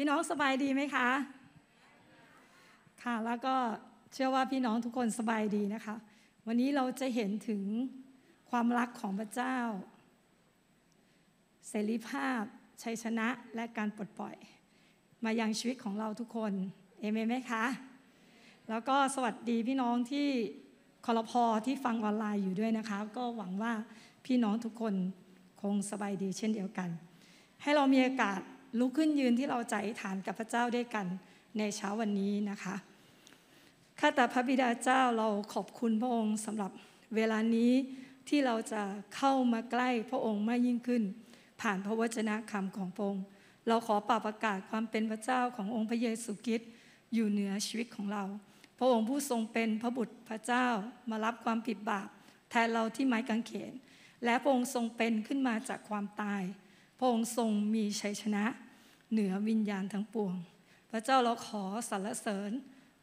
พี่น้องสบายดีไหมคะ ค่ะ แล้วก็เชื่อว่าพี่น้องทุกคนสบายดีนะคะ วันนี้เราจะเห็นถึงความรักของพระเจ้า เสรีภาพ ชัยชนะ และการปลดปล่อย มายังชีวิตของเราทุกคน เอเมนไหมคะ แล้วก็สวัสดีพี่น้องที่คอรพอที่ฟังออนไลน์อยู่ด้วยนะคะ ก็หวังว่าพี่น้องทุกคนคงสบายดีเช่นเดียวกัน ให้เรามีโอกาส ลุกขึ้นยืนที่เราใจฐานกับพระเจ้าด้วยกันในเช้าวันนี้นะคะข้าแต่พระบิดาเจ้าเราขอบคุณพระองค์สำหรับเวลานี้ที่เราจะเข้ามาใกล้พระองค์มากยิ่งขึ้น ผ่านพระวจนะคำของพระองค์ เราขอป่าประกาศความเป็นพระเจ้าขององค์พระเยซูคริสต์อยู่เหนือชีวิตของเรา พระองค์ผู้ทรงเป็นพระบุตรพระเจ้ามารับความผิดบาปแทนเราที่ไม้กางเขน และพระองค์ทรงเป็นขึ้นมาจากความตาย พระองค์ทรงมีชัยชนะเหนือวิญญาณทั้งปวง พระเจ้าเราขอสรรเสริญ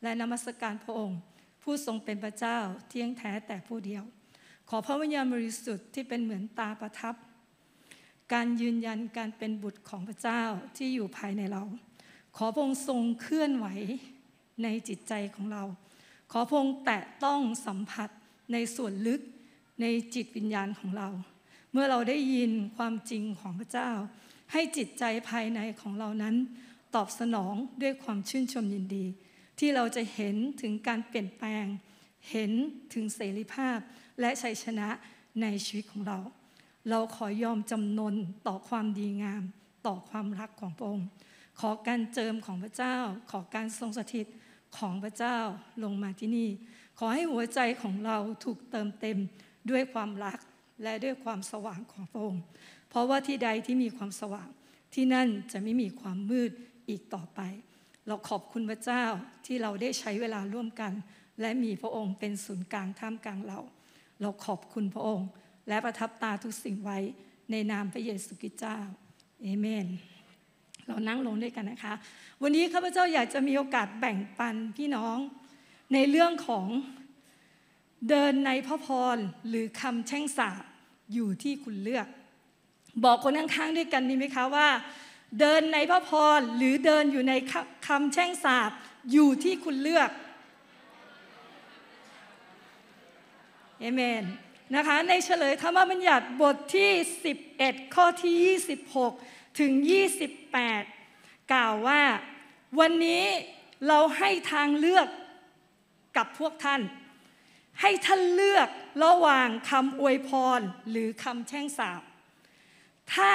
และนมัสการพระองค์ ผู้ทรงเป็นพระเจ้าเที่ยงแท้แต่ผู้เดียว ขอพระวิญญาณบริสุทธิ์ที่เป็นเหมือนตาประทับ การยืนยันการเป็นบุตรของพระเจ้าที่อยู่ภายในเรา ขอพระองค์ทรงเคลื่อนไหวในจิตใจของเรา ขอพระองค์แตะต้องสัมผัสในส่วนลึกในจิตวิญญาณของเรา เมื่อเราได้ยินความจริงของพระเจ้า ให้จิตใจภายในของเรานั้นตอบสนองด้วยความชื่นชมยินดี ที่เราจะเห็นถึงการเปลี่ยนแปลง เห็นถึงเสรีภาพและชัยชนะในชีวิตของเรา เราขอยอมจำนนต่อความดีงาม ต่อความรักของพระองค์ขอการเจิมของพระเจ้า ขอการทรงสถิตของพระเจ้าลงมาที่นี่ ขอให้หัวใจของเราถูกเติมเต็มด้วยความรัก และด้วยความสว่างของพระองค์ เพราะว่าที่ใดที่มีความสว่างที่นั่นจะไม่มีความมืดอีกต่อไป เราขอบคุณพระเจ้าที่เราได้ใช้เวลาร่วมกัน และมีพระองค์เป็นศูนย์กลางท่ามกลางเรา เราขอบคุณพระองค์ และประทับตาทุกสิ่งไว้ในนามพระเยซูคริสต์เจ้าเอเมน เรานั่งลงด้วยกันนะคะ วันนี้ข้าพเจ้าอยากจะมีโอกาสแบ่งปันพี่น้อง ในเรื่องของเดินในพระพรหรือคำแช่งสาบ อยู่ที่คุณเลือก บอกคนข้างๆด้วยกันดีไหมคะว่า เดินในพระพรหรือเดินอยู่ในคำแช่งสาบอยู่ที่คุณเลือกเอเมนนะคะในเฉลยธรรมบัญญัติบทที่ 11 ข้อที่ 26 ถึง 28 กล่าวว่า วันนี้เราให้ทางเลือกกับพวกท่าน ให้ท่านเลือกระหว่างคำอวยพรหรือคำแช่งสาบถ้า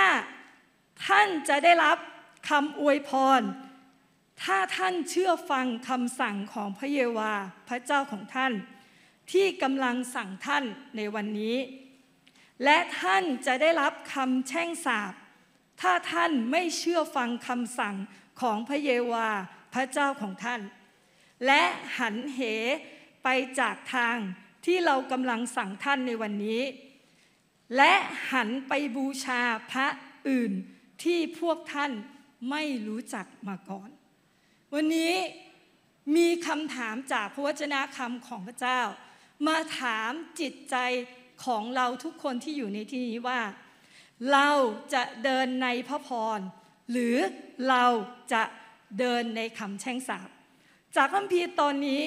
ท่านจะได้รับคำอวยพร ถ้าท่านเชื่อฟังคำสั่งของพระเยาวาพระเจ้าของท่าน ที่กำลังสั่งท่านในวันนี้ และท่านจะได้รับคำแช่งสาบถ้าท่านไม่เชื่อฟังคำสั่งของพระเยาวาพระเจ้าของท่าน และหันเห ไปจากทางที่เรากำลังสั่งท่านในวันนี้ และหันไปบูชาพระอื่นที่พวกท่านไม่รู้จักมาก่อน วันนี้มีคำถามจากพระวจนะคำของพระเจ้า มาถามจิตใจของเราทุกคนที่อยู่ในที่นี้ว่า เราจะเดินในพระพร หรือเราจะเดินในคำแช่งสาบจากคัมภีร์ตอนนี้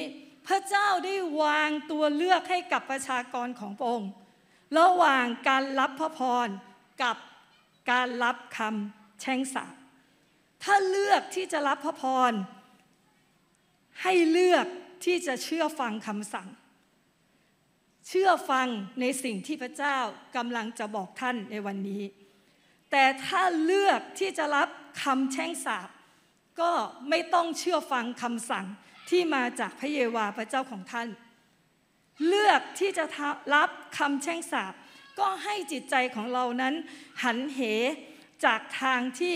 พระเจ้าได้วางตัวเลือกให้กับประชากรของพระองค์ ระหว่างการรับพระพรกับการรับคำแช่งสาบถ้าเลือกที่จะรับพระพร ให้เลือกที่จะเชื่อฟังคำสั่ง เชื่อฟังในสิ่งที่พระเจ้ากำลังจะบอกท่านในวันนี้ แต่ถ้าเลือกที่จะรับคำแช่งสาบก็ไม่ต้องเชื่อฟังคำสั่ง ที่มาจากพระเยาวาพระเจ้าของท่าน เลือกที่จะรับคำแช่งสาบก็ให้จิตใจของเรานั้นหันเหจากทางที่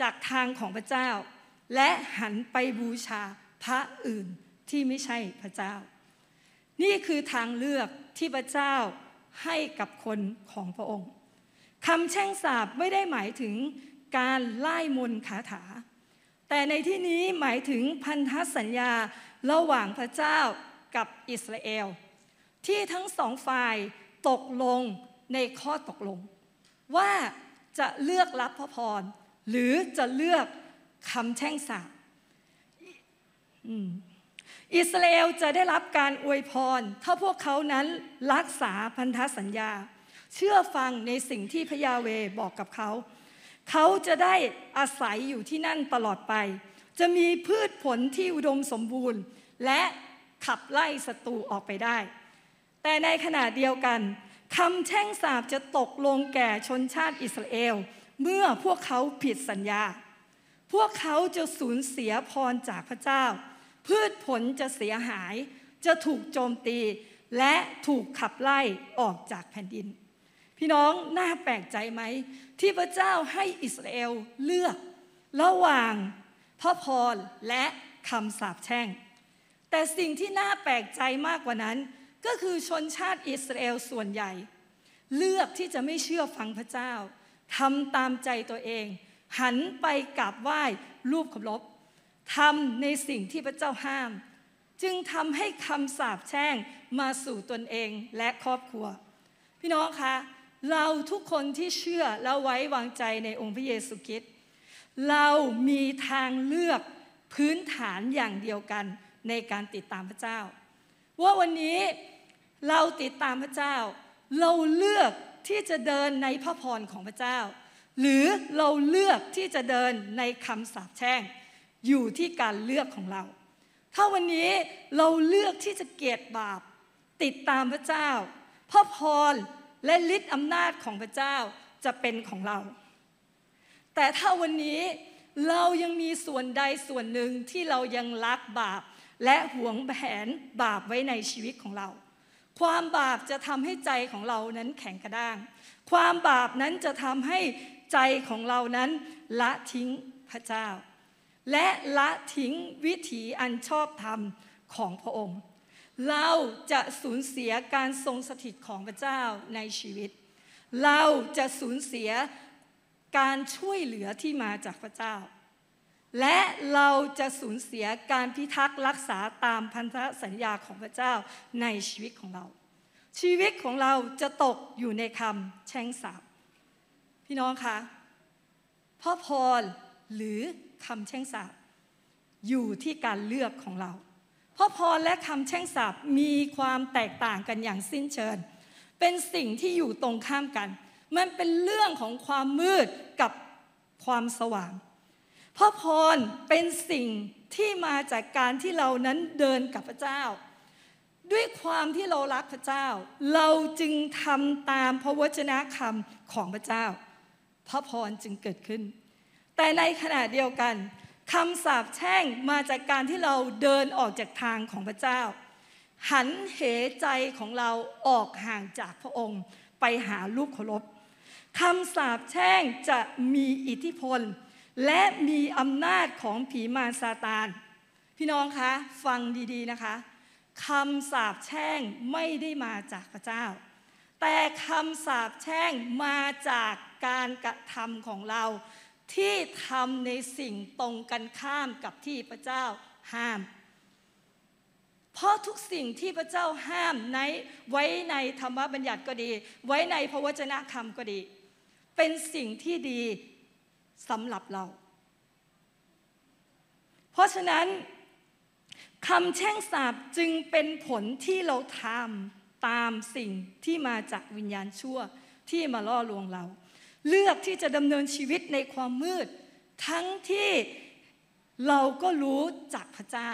จากทางของพระเจ้า และหันไปบูชาพระอื่นที่ไม่ใช่พระเจ้า นี่คือทางเลือกที่พระเจ้าให้กับคนของพระองค์คำแช่งสาบไม่ได้หมายถึงการไล่มนคาถา แต่ในที่นี้หมายถึงพันธสัญญาระหว่างพระเจ้ากับอิสราเอล ที่ทั้งสองฝ่ายตกลงในข้อตกลง ว่าจะเลือกรับพระพร หรือจะเลือกคำแช่งสาปอิสราเอลจะได้รับการอวยพร ถ้าพวกเขานั้นรักษาพันธสัญญา เชื่อฟังในสิ่งที่พระยาเวบอกกับเขา เขาจะได้อาศัยอยู่ที่นั่นตลอดไป จะมีพืชผลที่อุดมสมบูรณ์ และขับไล่ศัตรูออกไปได้ แต่ในขณะเดียวกันคำแช่งสาปจะตกลงแก่ชนชาติอิสราเอล เมื่อพวกเขาผิดสัญญา พวกเขาจะสูญเสียพรจากพระเจ้า พืชผลจะเสียหาย จะถูกโจมตี และถูกขับไล่ออกจากแผ่นดิน พี่น้องน่าแปลกใจไหม ที่พระเจ้าให้อิสราเอลเลือกระหว่างพระพรและคำสาปแช่ง แต่สิ่งที่น่าแปลกใจมากกว่านั้น ก็คือชนชาติอิสราเอลส่วนใหญ่ เลือกที่จะไม่เชื่อฟังพระเจ้าทำตามใจตัวเอง หันไปกราบไหว้รูปเคารพทำในสิ่งที่พระเจ้าห้าม จึงทำให้คำสาปแช่งมาสู่ตนเองและครอบครัว พี่น้องคะ เราทุกคนที่เชื่อและไว้วางใจในองค์พระเยซูคริสต์เรามีทางเลือกพื้นฐานอย่างเดียวกันในการติดตามพระเจ้า ว่าวันนี้เราติดตามพระเจ้า เราเลือกที่จะเดินในพระพรของพระเจ้า หรือเราเลือกที่จะเดินในคำสาปแช่ง อยู่ที่การเลือกของเรา ถ้าวันนี้เราเลือกที่จะเกียรติบาป ติดตามพระเจ้า พระพร และฤทธิ์อำนาจของพระเจ้าจะเป็นของเรา แต่ถ้าวันนี้เรายังมีส่วนใดส่วนหนึ่งที่เรายังรักบาป และหวงแผนบาปไว้ในชีวิตของเรา ความบาปจะทำให้ใจของเรานั้นแข็งกระด้าง ความบาปนั้นจะทำให้ใจของเรานั้นละทิ้งพระเจ้า และละทิ้งวิถีอันชอบธรรมของพระองค์ เราจะสูญเสียการทรงสถิตของพระเจ้าในชีวิต เราจะสูญเสียการช่วยเหลือที่มาจากพระเจ้า และเราจะสูญเสียการพิทักษ์รักษาตามพันธสัญญาของพระเจ้าในชีวิตของเรา ชีวิตของเราจะตกอยู่ในคำแช่งสาปพี่น้องคะพ่อพรหรือคำแช่งสาปอยู่ที่การเลือกของเรา พ่อพรและคำแช่งสาปมีความแตกต่างกันอย่างสิ้นเชิงเป็นสิ่งที่อยู่ตรงข้ามกัน มันเป็นเรื่องของความมืดกับความสว่างพระพรเป็นสิ่งที่มาจากการที่เรานั้นเดินกับพระเจ้า ด้วยความที่เรารักพระเจ้า เราจึงทำตามพระวจนะคำของพระเจ้า พระพรจึงเกิดขึ้น แต่ในขณะเดียวกัน คำสาปแช่งมาจากการที่เราเดินออกจากทางของพระเจ้า หันเหใจของเราออกห่างจากพระองค์ไปหาลูกเคารพคำสาปแช่งจะมีอิทธิพล และมีอำนาจของผีมารซาตาน พี่น้องคะ ฟังดีๆนะคะคำสาปแช่งไม่ได้มาจากพระเจ้า แต่คำสาปแช่งมาจากการกระทำของเรา ที่ทำในสิ่งตรงกันข้ามกับที่พระเจ้าห้าม เพราะทุกสิ่งที่พระเจ้าห้ามในไว้ในธรรมบัญญัติก็ดี ไว้ในพระวจนะคำก็ดี เป็นสิ่งที่ดีสำหรับเรา เพราะฉะนั้นคำแช่งสาบจึงเป็นผลที่เราทำตามสิ่งที่มาจากวิญญาณชั่วที่มาล่อลวงเรา เลือกที่จะดำเนินชีวิตในความมืด ทั้งที่เราก็รู้จักพระเจ้า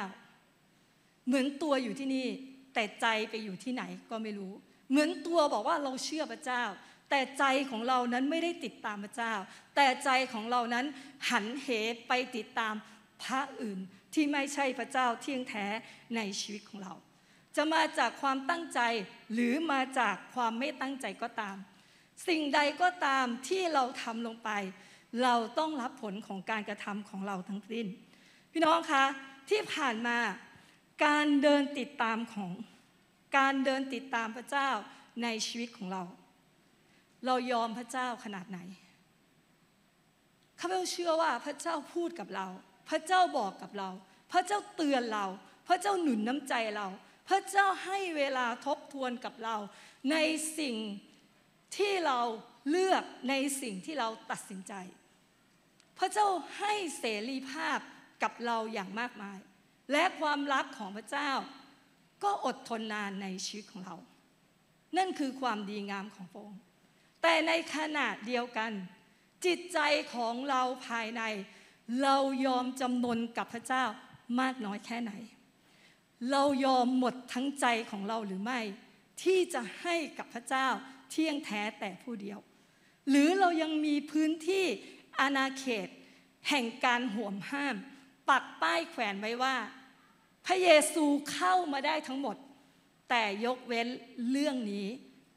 เหมือนตัวอยู่ที่นี่ แต่ใจไปอยู่ที่ไหนก็ไม่รู้ เหมือนตัวบอกว่าเราเชื่อพระเจ้า แต่ใจของเรานั้นไม่ได้ติดตามพระเจ้า แต่ใจของเรานั้นหันเหไปติดตามพระอื่นที่ไม่ใช่พระเจ้าเที่ยงแท้ในชีวิตของเรา จะมาจากความตั้งใจหรือมาจากความไม่ตั้งใจก็ตาม สิ่งใดก็ตามที่เราทำลงไป เราต้องรับผลของการกระทำของเราทั้งสิ้น พี่น้องคะที่ผ่านมาการเดินติดตามของการเดินติดตามพระเจ้าในชีวิตของเรา เรายอมพระเจ้าขนาดไหนข้าพเจ้าเชื่อว่าพระเจ้าพูดกับเรา พระเจ้าบอกกับเรา พระเจ้าเตือนเรา พระเจ้าหนุนน้ำใจเรา พระเจ้าให้เวลาทบทวนกับเรา ในสิ่ง ที่เราเลือกในสิ่งที่เราตัดสินใจ พระเจ้าให้เสรีภาพกับเราอย่างมากมาย และความรักของพระเจ้า ก็อดทนนานในชีวิตของเรา นั่นคือความดีงามของพระองค์ แต่ในขณะเดียวกัน จิตใจของเราภายใน เรายอมจำนนกับพระเจ้ามากน้อยแค่ไหน เรายอมหมดทั้งใจของเราหรือไม่ ที่จะให้กับพระเจ้า เที่ยงแท้แต่ผู้เดียว หรือเรายังมีพื้นที่อาณาเขต แห่งการห่วมห้าม ปักป้ายแขวนไว้ว่า พระเยซูเข้ามาได้ทั้งหมด แต่ยกเว้นเรื่องนี้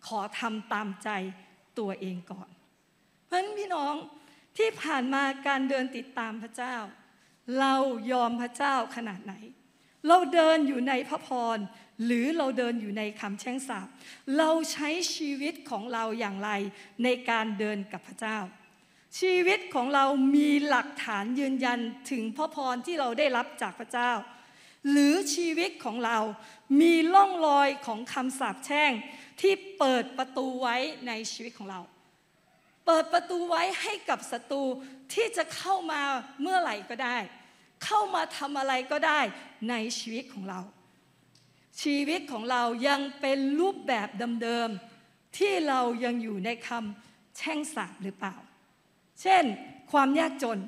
ขอทำตามใจตัวเองก่อน เพราะฉะนั้นพี่น้องที่ผ่านมาการเดินติดตามพระเจ้า เรายอมพระเจ้าขนาดไหน เราเดินอยู่ในพระพร หรือเราเดินอยู่ในคำแช่งสาปเราใช้ชีวิตของเราอย่างไรในการเดินกับพระเจ้า ชีวิตของเรามีหลักฐานยืนยันถึงพระพรที่เราได้รับจากพระเจ้า หรือชีวิตของเรามีล่องรอยของคำสาปแช่งที่เปิดประตูไว้ในชีวิตของเรา เปิดประตูไว้ให้กับศัตรูที่จะเข้ามาเมื่อไหร่ก็ได้ เข้ามาทำอะไรก็ได้ในชีวิตของเรา ชีวิตของเรายังเป็นรูปแบบเดิมๆที่เรายังอยู่ในคำแช่งสาปหรือเปล่า เช่น ความยากจน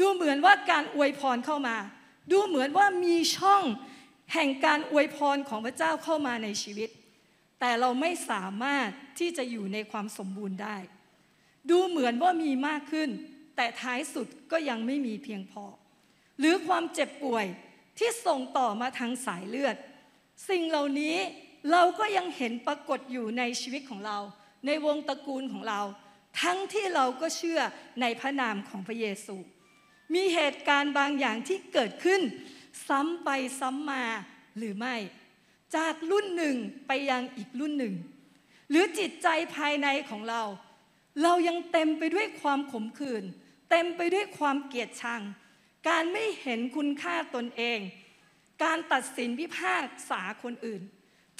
ดูเหมือนว่าการอวยพรเข้ามา ดูเหมือนว่ามีช่องแห่งการอวยพรของพระเจ้าเข้ามาในชีวิต แต่เราไม่สามารถที่จะอยู่ในความสมบูรณ์ได้ ดูเหมือนว่ามีมากขึ้น แต่ท้ายสุดก็ยังไม่มีเพียงพอ หรือความเจ็บป่วยที่ส่งต่อมาทางสายเลือด สิ่งเหล่านี้เราก็ยังเห็นปรากฏอยู่ในชีวิตของเรา ในวงตระกูลของเรา ทั้งที่เราก็เชื่อในพระนามของพระเยซู มีเหตุการณ์บางอย่างที่เกิดขึ้น ซ้ำไปซ้ำมาหรือไม่ จากรุ่นหนึ่งไปยังอีกรุ่นหนึ่ง หรือจิตใจภายในของเรา เรายังเต็มไปด้วยความขมขื่นเต็มไปด้วยความเกลียดชัง การไม่เห็นคุณค่าตนเอง การตัดสินพิพากษาคนอื่น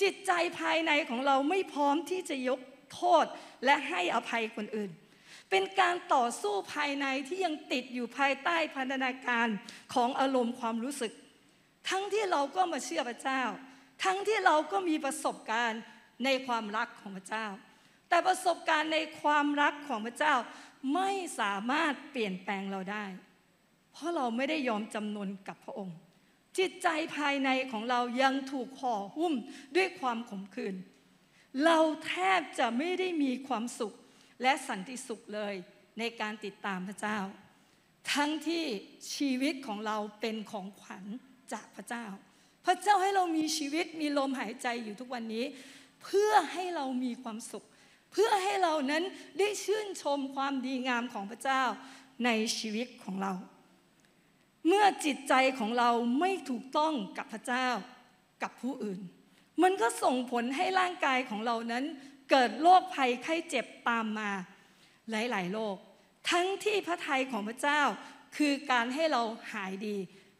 จิตใจภายในของเราไม่พร้อมที่จะยกโทษและให้อภัยคนอื่น เป็นการต่อสู้ภายในที่ยังติดอยู่ภายใต้พันธนาการของอารมณ์ความรู้สึก ทั้งที่เราก็มาเชื่อพระเจ้า ทั้งที่เราก็มีประสบการณ์ในความรักของพระเจ้า แต่ประสบการณ์ในความรักของพระเจ้าไม่สามารถเปลี่ยนแปลงเราได้ เพราะเราไม่ได้ยอมจำนนกับพระองค์ จิตใจภายในของเรายังถูกห่อหุ้มด้วยความขมขื่นเราแทบจะไม่ได้มีความสุขและสันติสุขเลยในการติดตามพระเจ้า ทั้งที่ชีวิตของเราเป็นของขวัญจากพระเจ้า พระเจ้าให้เรามีชีวิตมีลมหายใจอยู่ทุกวันนี้ เพื่อให้เรามีความสุข เพื่อให้เรานั้นได้ชื่นชมความดีงามของพระเจ้าในชีวิตของเรา เมื่อจิตใจของเราไม่ถูกต้องกับพระเจ้ากับผู้อื่น มันก็ส่งผลให้ร่างกายของเรานั้น เกิดโรคภัยไข้เจ็บตามมา หลาย ๆ โรคทั้งที่พระทัยของพระเจ้าคือการให้เราหายดี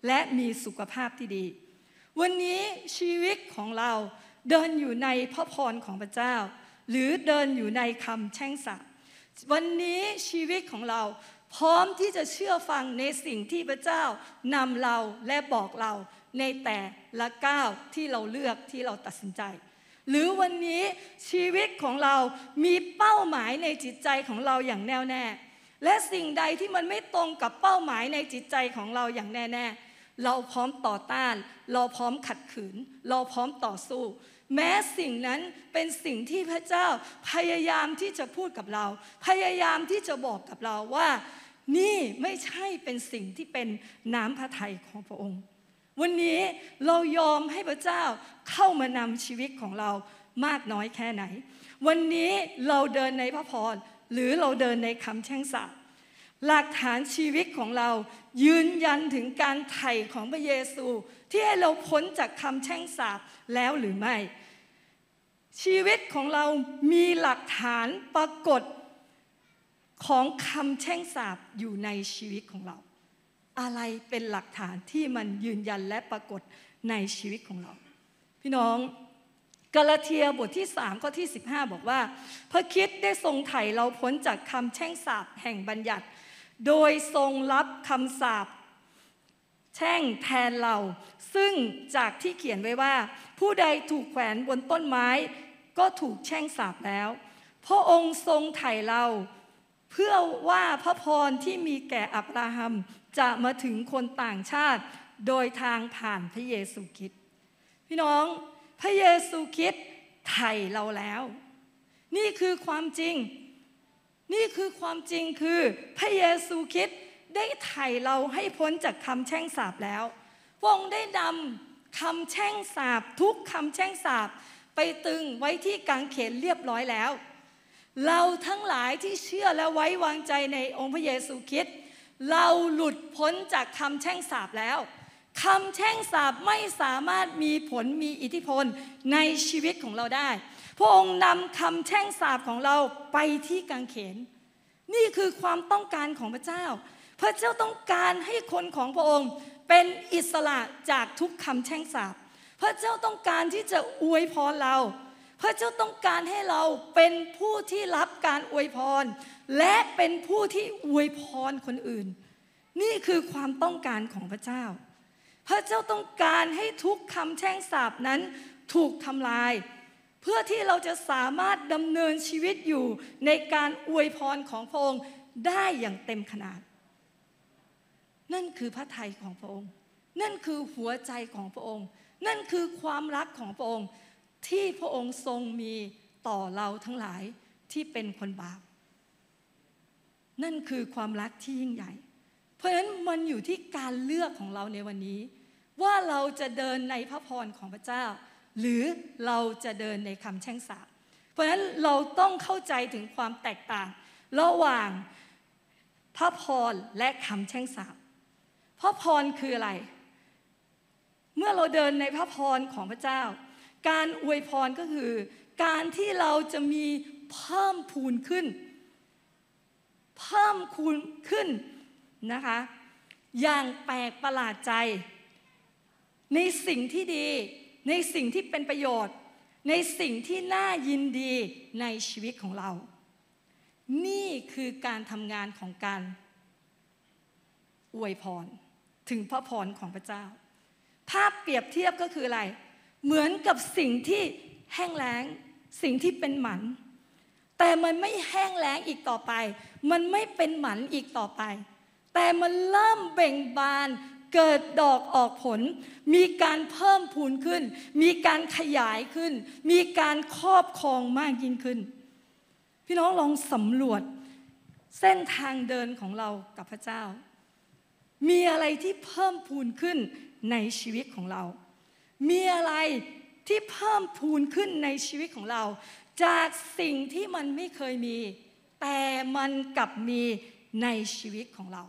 และมีสุขภาพที่ดี วันนี้ชีวิตของเราเดินอยู่ในพระพรของพระเจ้า หรือเดินอยู่ในคำแช่งสาปวันนี้ชีวิตของเรา พร้อมที่จะเชื่อฟังในสิ่งที่พระเจ้านำเราและบอกเราในแต่ละก้าวที่เราเลือกที่เราตัดสินใจ หรือวันนี้ชีวิตของเรามีเป้าหมายในจิตใจของเราอย่างแน่วแน่ และสิ่งใดที่มันไม่ตรงกับเป้าหมายในจิตใจของเราอย่างแน่แน่เราพร้อมต่อต้าน เราพร้อมขัดขืน เราพร้อมต่อสู้ แม้สิ่งนั้นเป็นสิ่งที่พระเจ้าพยายามที่จะพูดกับเรา พยายามที่จะบอกกับเราว่า นี่ไม่ใช่เป็นสิ่งที่เป็นน้ำพระทัยของพระองค์ วันนี้เรายอมให้พระเจ้าเข้ามานำชีวิตของเรามากน้อยแค่ไหน วันนี้เราเดินในพระพรหรือเราเดินในคำแช่งสาปหลักฐานชีวิตของเรายืนยันถึงการไถ่ของพระเยซู ที่ให้เราพ้นจากคำแช่งสาปแล้วหรือไม่ ชีวิตของเรามีหลักฐานปรากฏของคำแช่งสาปอยู่ในชีวิตของเรา อะไรเป็นหลักฐานที่มันยืนยันและปรากฏในชีวิตของเรา พี่น้องกาลาเทียบทที่3ข้อที่ 15 บอกว่า พระคิดได้ทรงไถ่เราพ้นจากคำแช่งสาปแห่งบัญญัติ โดยทรงรับคำสาป แช่งแทนเรา ซึ่งจากที่เขียนไว้ว่า ผู้ใดถูกแขวนบนต้นไม้ ก็ถูกแช่งสาปแล้วพระองค์ทรงไถ่เรา เพื่อว่าพระพรที่มีแก่อับราฮัมจะมาถึงคนต่างชาติ โดยทางผ่านพระเยซูคริสต์พี่น้องพระเยซูคริสต์ไถ่เราแล้ว นี่คือความจริง นี่คือความจริงคือพระเยซูคริสต์ ได้ไถ่เราให้พ้นจากคำแช่งสาปแล้วพระองค์ได้นำคำแช่งสาปทุกคำแช่งสาปไปตึงไว้ที่กางเขนเรียบร้อยแล้ว เราทั้งหลายที่เชื่อและไว้วางใจในองค์พระเยซูคริสต์เราหลุดพ้นจากคำแช่งสาปแล้วคำแช่งสาปไม่สามารถมีผลมีอิทธิพลในชีวิตของเราได้ พระองค์นำคำแช่งสาปของเราไปที่กางเขน นี่คือความต้องการของพระเจ้า พระเจ้าต้องการให้คนของพระองค์เป็นอิสระจากทุกคำแช่งสาปพระเจ้าต้องการที่จะอวยพรเรา พระเจ้าต้องการให้เราเป็นผู้ที่รับการอวยพร และเป็นผู้ที่อวยพรคนอื่น นี่คือความต้องการของพระเจ้า พระเจ้าต้องการให้ทุกคำแช่งสาปนั้นถูกทำลาย เพื่อที่เราจะสามารถดำเนินชีวิตอยู่ในการอวยพรของพระองค์ได้อย่างเต็มขนาด นั่นคือพระทัยของพระองค์ นั่นคือหัวใจของพระองค์ นั่นคือความรักของพระองค์ ที่พระองค์ทรงมีต่อเราทั้งหลายที่เป็นคนบาป นั่นคือความรักที่ยิ่งใหญ่ เพราะฉะนั้นมันอยู่ที่การเลือกของเราในวันนี้ ว่าเราจะเดินในพระพรของพระเจ้า หรือเราจะเดินในคำแช่งสาปเพราะฉะนั้นเราต้องเข้าใจถึงความแตกต่าง ระหว่างพระพรและคำแช่งสาป พระพรคืออะไร เมื่อเราเดินในพระพรของพระเจ้า การอวยพรก็คือ การที่เราจะมีเพิ่มพูนขึ้น เพิ่มคูณขึ้นนะคะ อย่างแปลกประหลาดใจ ในสิ่งที่ดี ในสิ่งที่เป็นประโยชน์ ในสิ่งที่น่ายินดีในชีวิตของเรา นี่คือการทำงานของการอวยพร ถึงพระพรของพระเจ้า ภาพเปรียบเทียบก็คืออะไร เหมือนกับสิ่งที่แห้งแล้ง สิ่งที่เป็นหมัน แต่มันไม่แห้งแล้งอีกต่อไป มันไม่เป็นหมันอีกต่อไป แต่มันเริ่มเบ่งบานเกิดดอกออกผล มีการเพิ่มพูนขึ้น มีการขยายขึ้น มีการครอบครองมากยิ่งขึ้น พี่น้องลองสำรวจเส้นทางเดินของเรากับพระเจ้า มีอะไรที่เพิ่มพูนขึ้นในชีวิตของเรา มีอะไรที่เพิ่มพูนขึ้นในชีวิตของเรา จากสิ่งที่มันไม่เคยมี แต่มันกลับมีในชีวิตของเรา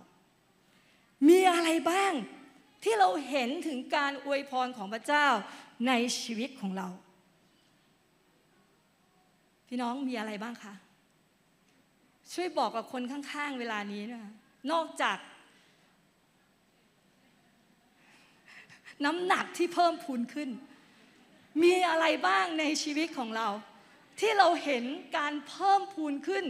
มีอะไรบ้างที่เราเห็นถึงการอวยพรของพระเจ้าในชีวิตของเรา พี่น้องมีอะไรบ้างคะ ช่วยบอกกับคนข้างๆ เวลานี้นะนอกจาก น้ำหนักที่เพิ่มพูนขึ้น มีอะไรบ้างในชีวิตของเรา ที่เราเห็นการเพิ่มพูนขึ้น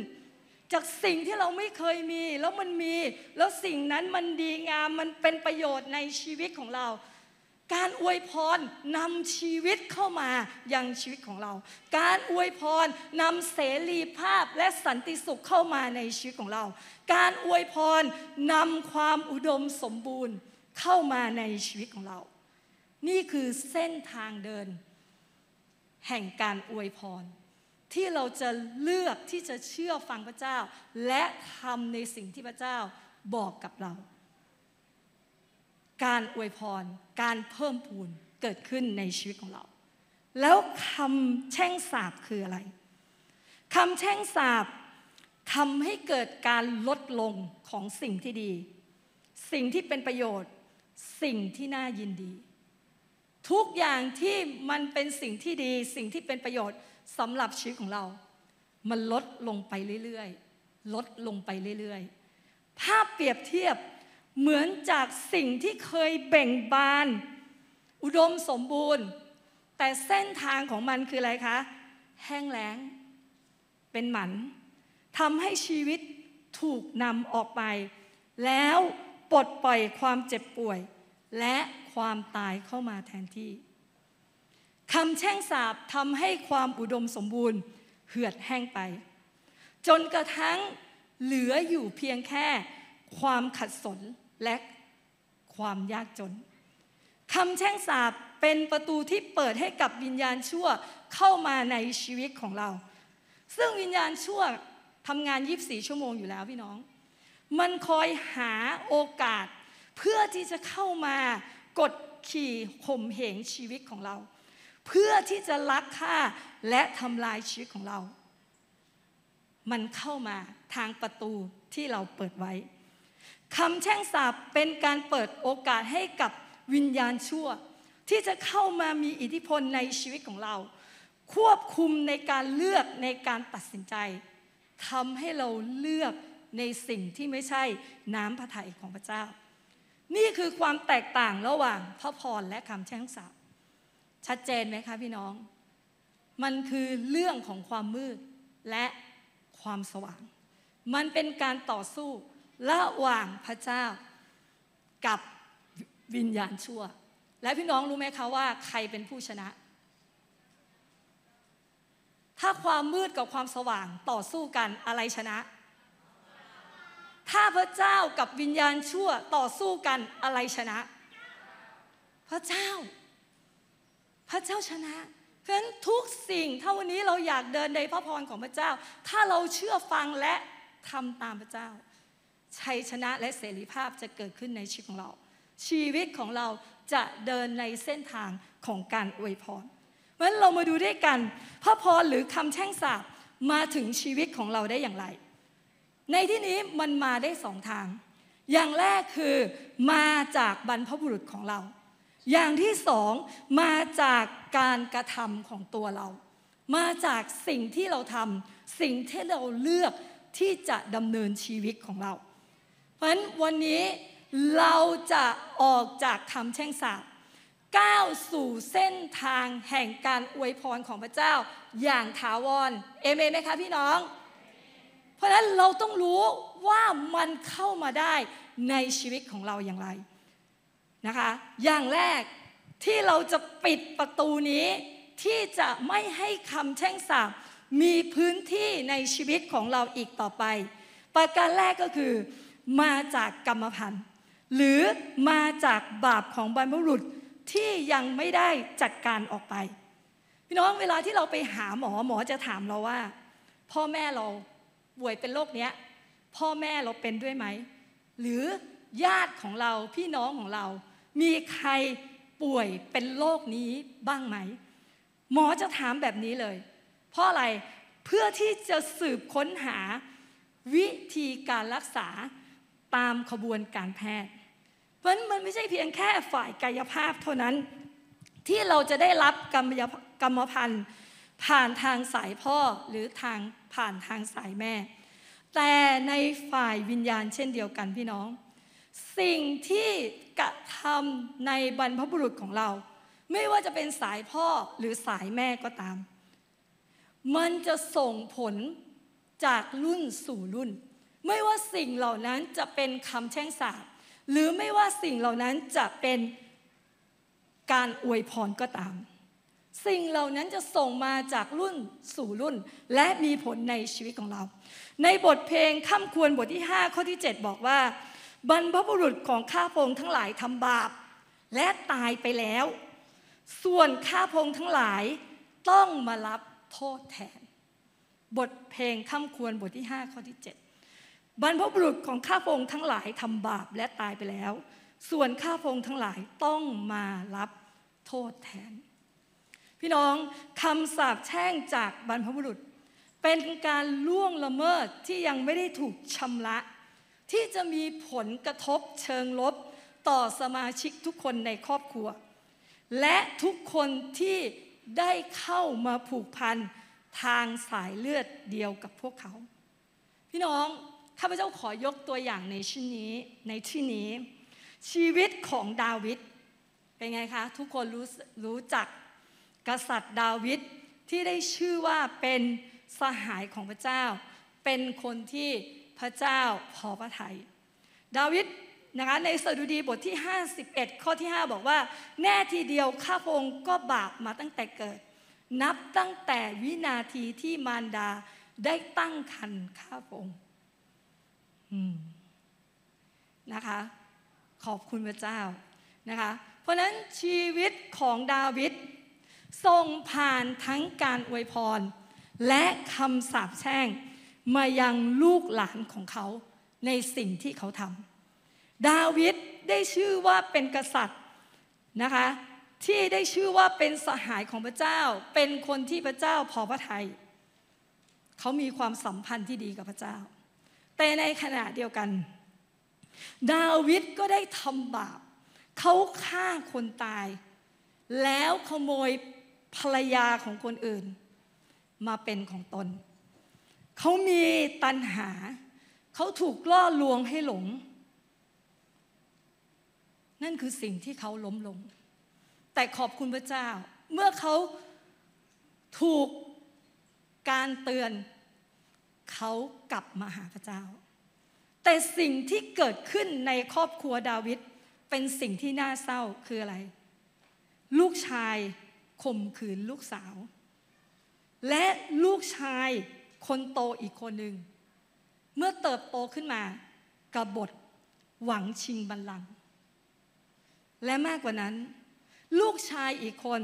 จากสิ่งที่เราไม่เคยมีแล้วมันมี แล้วสิ่งนั้นมันดีงามมันเป็นประโยชน์ในชีวิตของเราการอวยพรนำชีวิตเข้ามายังชีวิตของเรา การอวยพรนำเสรีภาพและสันติสุขเข้ามาในชีวิตของเรา การอวยพรนำความอุดมสมบูรณ์เข้ามาในชีวิตของเรา นี่คือเส้นทางเดิน แห่งการอวยพร ที่เราจะเลือกที่จะเชื่อฟังพระเจ้า และทำในสิ่งที่พระเจ้าบอกกับเรา การอวยพร การเพิ่มพูนเกิดขึ้นในชีวิตของเรา แล้วคำแช่งสาบคืออะไรคำแช่งสาบทำให้เกิดการลดลงของสิ่งที่ดี สิ่งที่เป็นประโยชน์ สิ่งที่น่ายินดี ทุกอย่างที่มันเป็นสิ่งที่ดีสิ่งที่เป็นประโยชน์สำหรับชีวิตของเรา มันลดลงไปเรื่อยๆ ลดลงไปเรื่อยๆ ภาพเปรียบเทียบเหมือนจากสิ่งที่เคยแบ่งบาน อุดมสมบูรณ์ แต่เส้นทางของมันคืออะไรคะ แห้งแล้ง เป็นหมันทำให้ชีวิตถูกนำออกไป แล้วปลดปล่อยความเจ็บป่วย และ ความตายเข้ามาแทนที่คำแช่งสาปทำให้ความอุดมสมบูรณ์เหือดแห้งไป จนกระทั่งเหลืออยู่เพียงแค่ความขัดสนและความยากจนคำแช่งสาปเป็นประตูที่เปิดให้กับวิญญาณชั่วเข้ามาในชีวิตของเรา ซึ่งวิญญาณชั่วทำงาน 24 ชั่วโมงอยู่แล้วพี่น้อง มันคอยหาโอกาสเพื่อที่จะเข้ามา กดขี่ข่มเหงชีวิตของเรา เพื่อที่จะลักฆ่าและทำลายชีวิตของเรา มันเข้ามาทางประตูที่เราเปิดไว้คำแช่งสาปเป็นการเปิดโอกาสให้กับวิญญาณชั่ว ที่จะเข้ามามีอิทธิพลในชีวิตของเรา ควบคุมในการเลือกในการตัดสินใจทำให้เราเลือกในสิ่งที่ไม่ใช่น้ำพระทัยของพระเจ้า นี่คือความแตกต่างระหว่างพระพรและคำแช่งสาปชัดเจนไหมคะพี่น้อง มันคือเรื่องของความมืดและความสว่าง มันเป็นการต่อสู้ระหว่างพระเจ้ากับวิญญาณชั่ว และพี่น้องรู้ไหมคะว่าใครเป็นผู้ชนะ ถ้าความมืดกับความสว่างต่อสู้กันอะไรชนะ ถ้าพระเจ้ากับวิญญาณชั่วต่อสู้กันอะไรชนะ พระเจ้า พระเจ้าชนะ เพราะฉะนั้นทุกสิ่งถ้าวันนี้เราอยากเดินในพระพรของพระเจ้า ถ้าเราเชื่อฟังและทำตามพระเจ้า ชัยชนะและเสรีภาพจะเกิดขึ้นในชีวิตของเรา ชีวิตของเราจะเดินในเส้นทางของการอวยพรเพราะฉะนั้นเรามาดูด้วยกันพระพรหรือคำแช่งสาบมาถึงชีวิตของเราได้อย่างไร ในที่นี้มันมาได้สองทาง อย่างแรกคือมาจากบรรพบุรุษของเรา อย่างที่สองมาจากการกระทำของตัวเรา มาจากสิ่งที่เราทำสิ่งที่เราเลือกที่จะดำเนินชีวิตของเรา เพราะฉะนั้นวันนี้เราจะออกจากคำแช่งสาบก้าวสู่เส้นทางแห่งการอวยพรของพระเจ้าอย่างถาวร เอเมนไหมคะพี่น้อง เพราะฉะนั้นเราต้องรู้ว่ามันเข้ามาได้ในชีวิตของเราอย่างไรนะคะ อย่างแรกที่เราจะปิดประตูนี้ ที่จะไม่ให้คำแช่งสาบมีพื้นที่ในชีวิตของเราอีกต่อไป ประการแรกก็คือ มาจากกรรมพันธุ์หรือมาจากบาปของบรรพบุรุษที่ยังไม่ได้จัดการออกไป พี่น้องเวลาที่เราไปหาหมอหมอจะถามเราว่า พ่อแม่เรา ป่วยเป็นโรคเนี้ยพ่อแม่เราเป็นด้วยไหม หรือญาติของเราพี่น้องของเรา มีใครป่วยเป็นโรคนี้บ้างไหม หมอจะถามแบบนี้เลย เพราะอะไรเพื่อที่จะสืบค้นหาวิธีการรักษาตามขบวนการแพทย์ เพราะมันไม่ใช่เพียงแค่ฝ่ายกายภาพเท่านั้น ที่เราจะได้รับกรรมพันธุ์ ผ่านทางสายพ่อหรือทางผ่านทางสายแม่ แต่ในฝ่ายวิญญาณเช่นเดียวกันพี่น้อง สิ่งที่กระทำในบรรพบุรุษของเรา ไม่ว่าจะเป็นสายพ่อหรือสายแม่ก็ตาม มันจะส่งผลจากรุ่นสู่รุ่น ไม่ว่าสิ่งเหล่านั้นจะเป็นคำแช่งสาบหรือไม่ว่าสิ่งเหล่านั้นจะเป็นการอวยพรก็ตาม สิ่งเหล่านั้นจะส่งมาจากรุ่นสู่รุ่น และมีผลในชีวิตของเรา ในบทเพลงข้ามควรบทที่ 5 ข้อที่ 7 บอกว่า บรรพบุรุษของข้าพงทั้งหลายทำบาป และตายไปแล้ว ส่วนข้าพงทั้งหลายต้องมารับโทษแทน บทเพลงข้ามควรบทที่ 5 ข้อที่ 7 บรรพบุรุษของข้าพงทั้งหลายทำบาปและตายไปแล้ว ส่วนข้าพงทั้งหลายต้องมารับโทษแทน พี่น้องคำสาปแช่งจากบรรพบุรุษ เป็นการล่วงละเมิดที่ยังไม่ได้ถูกชำระ ที่จะมีผลกระทบเชิงลบต่อสมาชิกทุกคนในครอบครัว และทุกคนที่ได้เข้ามาผูกพันทางสายเลือดเดียวกับพวกเขา พี่น้องข้าพเจ้าขอยกตัวอย่างในชิ้นนี้ในที่นี้ ชีวิตของดาวิดเป็นไงคะ ทุกคนรู้รู้จัก กษัตริย์ดาวิดที่ได้ชื่อว่าเป็นสหายของพระเจ้า เป็นคนที่พระเจ้าพอพระทยัยดาวิดนะคะในสดุดีบทที่ 51 ข้อที่ 5 บอกว่า แน่ทีเดียวข้าพงก็บาปมาตั้งแต่เกิด นับตั้งแต่วินาทีที่มารดาได้ตั้งคันข้าพงนะคะ ขอบคุณพระเจ้านะคะ เพราะนั้นชีวิตของดาวิด ทรงผ่านทั้งการอวยพร และคำสาปแช่ง มายังลูกหลานของเขาในสิ่งที่เขาทำดาวิดได้ชื่อว่าเป็นกษัตริย์นะคะที่ได้ชื่อว่าเป็นสหายของพระเจ้า เป็นคนที่พระเจ้าพอพระทัยเขามีความสัมพันธ์ที่ดีกับพระเจ้า แต่ในขณะเดียวกัน ดาวิดก็ได้ทำบาปเขาฆ่าคนตาย แล้วขโมย ภรรยาของคนอื่น มาเป็นของตน เขามีตัณหา เขาถูกล่อลวงให้หลง นั่นคือสิ่งที่เขาล้มลง แต่ขอบคุณพระเจ้า เมื่อเขาถูกการเตือน เขากลับมาหาพระเจ้า แต่สิ่งที่เกิดขึ้นในครอบครัวดาวิดเป็นสิ่งที่น่าเศร้าคืออะไร ลูกชาย ข่มขืนลูกสาว และลูกชายคนโตอีกคนหนึ่ง เมื่อเติบโตขึ้นมากบฏหวังชิงบัลลังก์และมากกว่านั้น ลูกชายอีกคน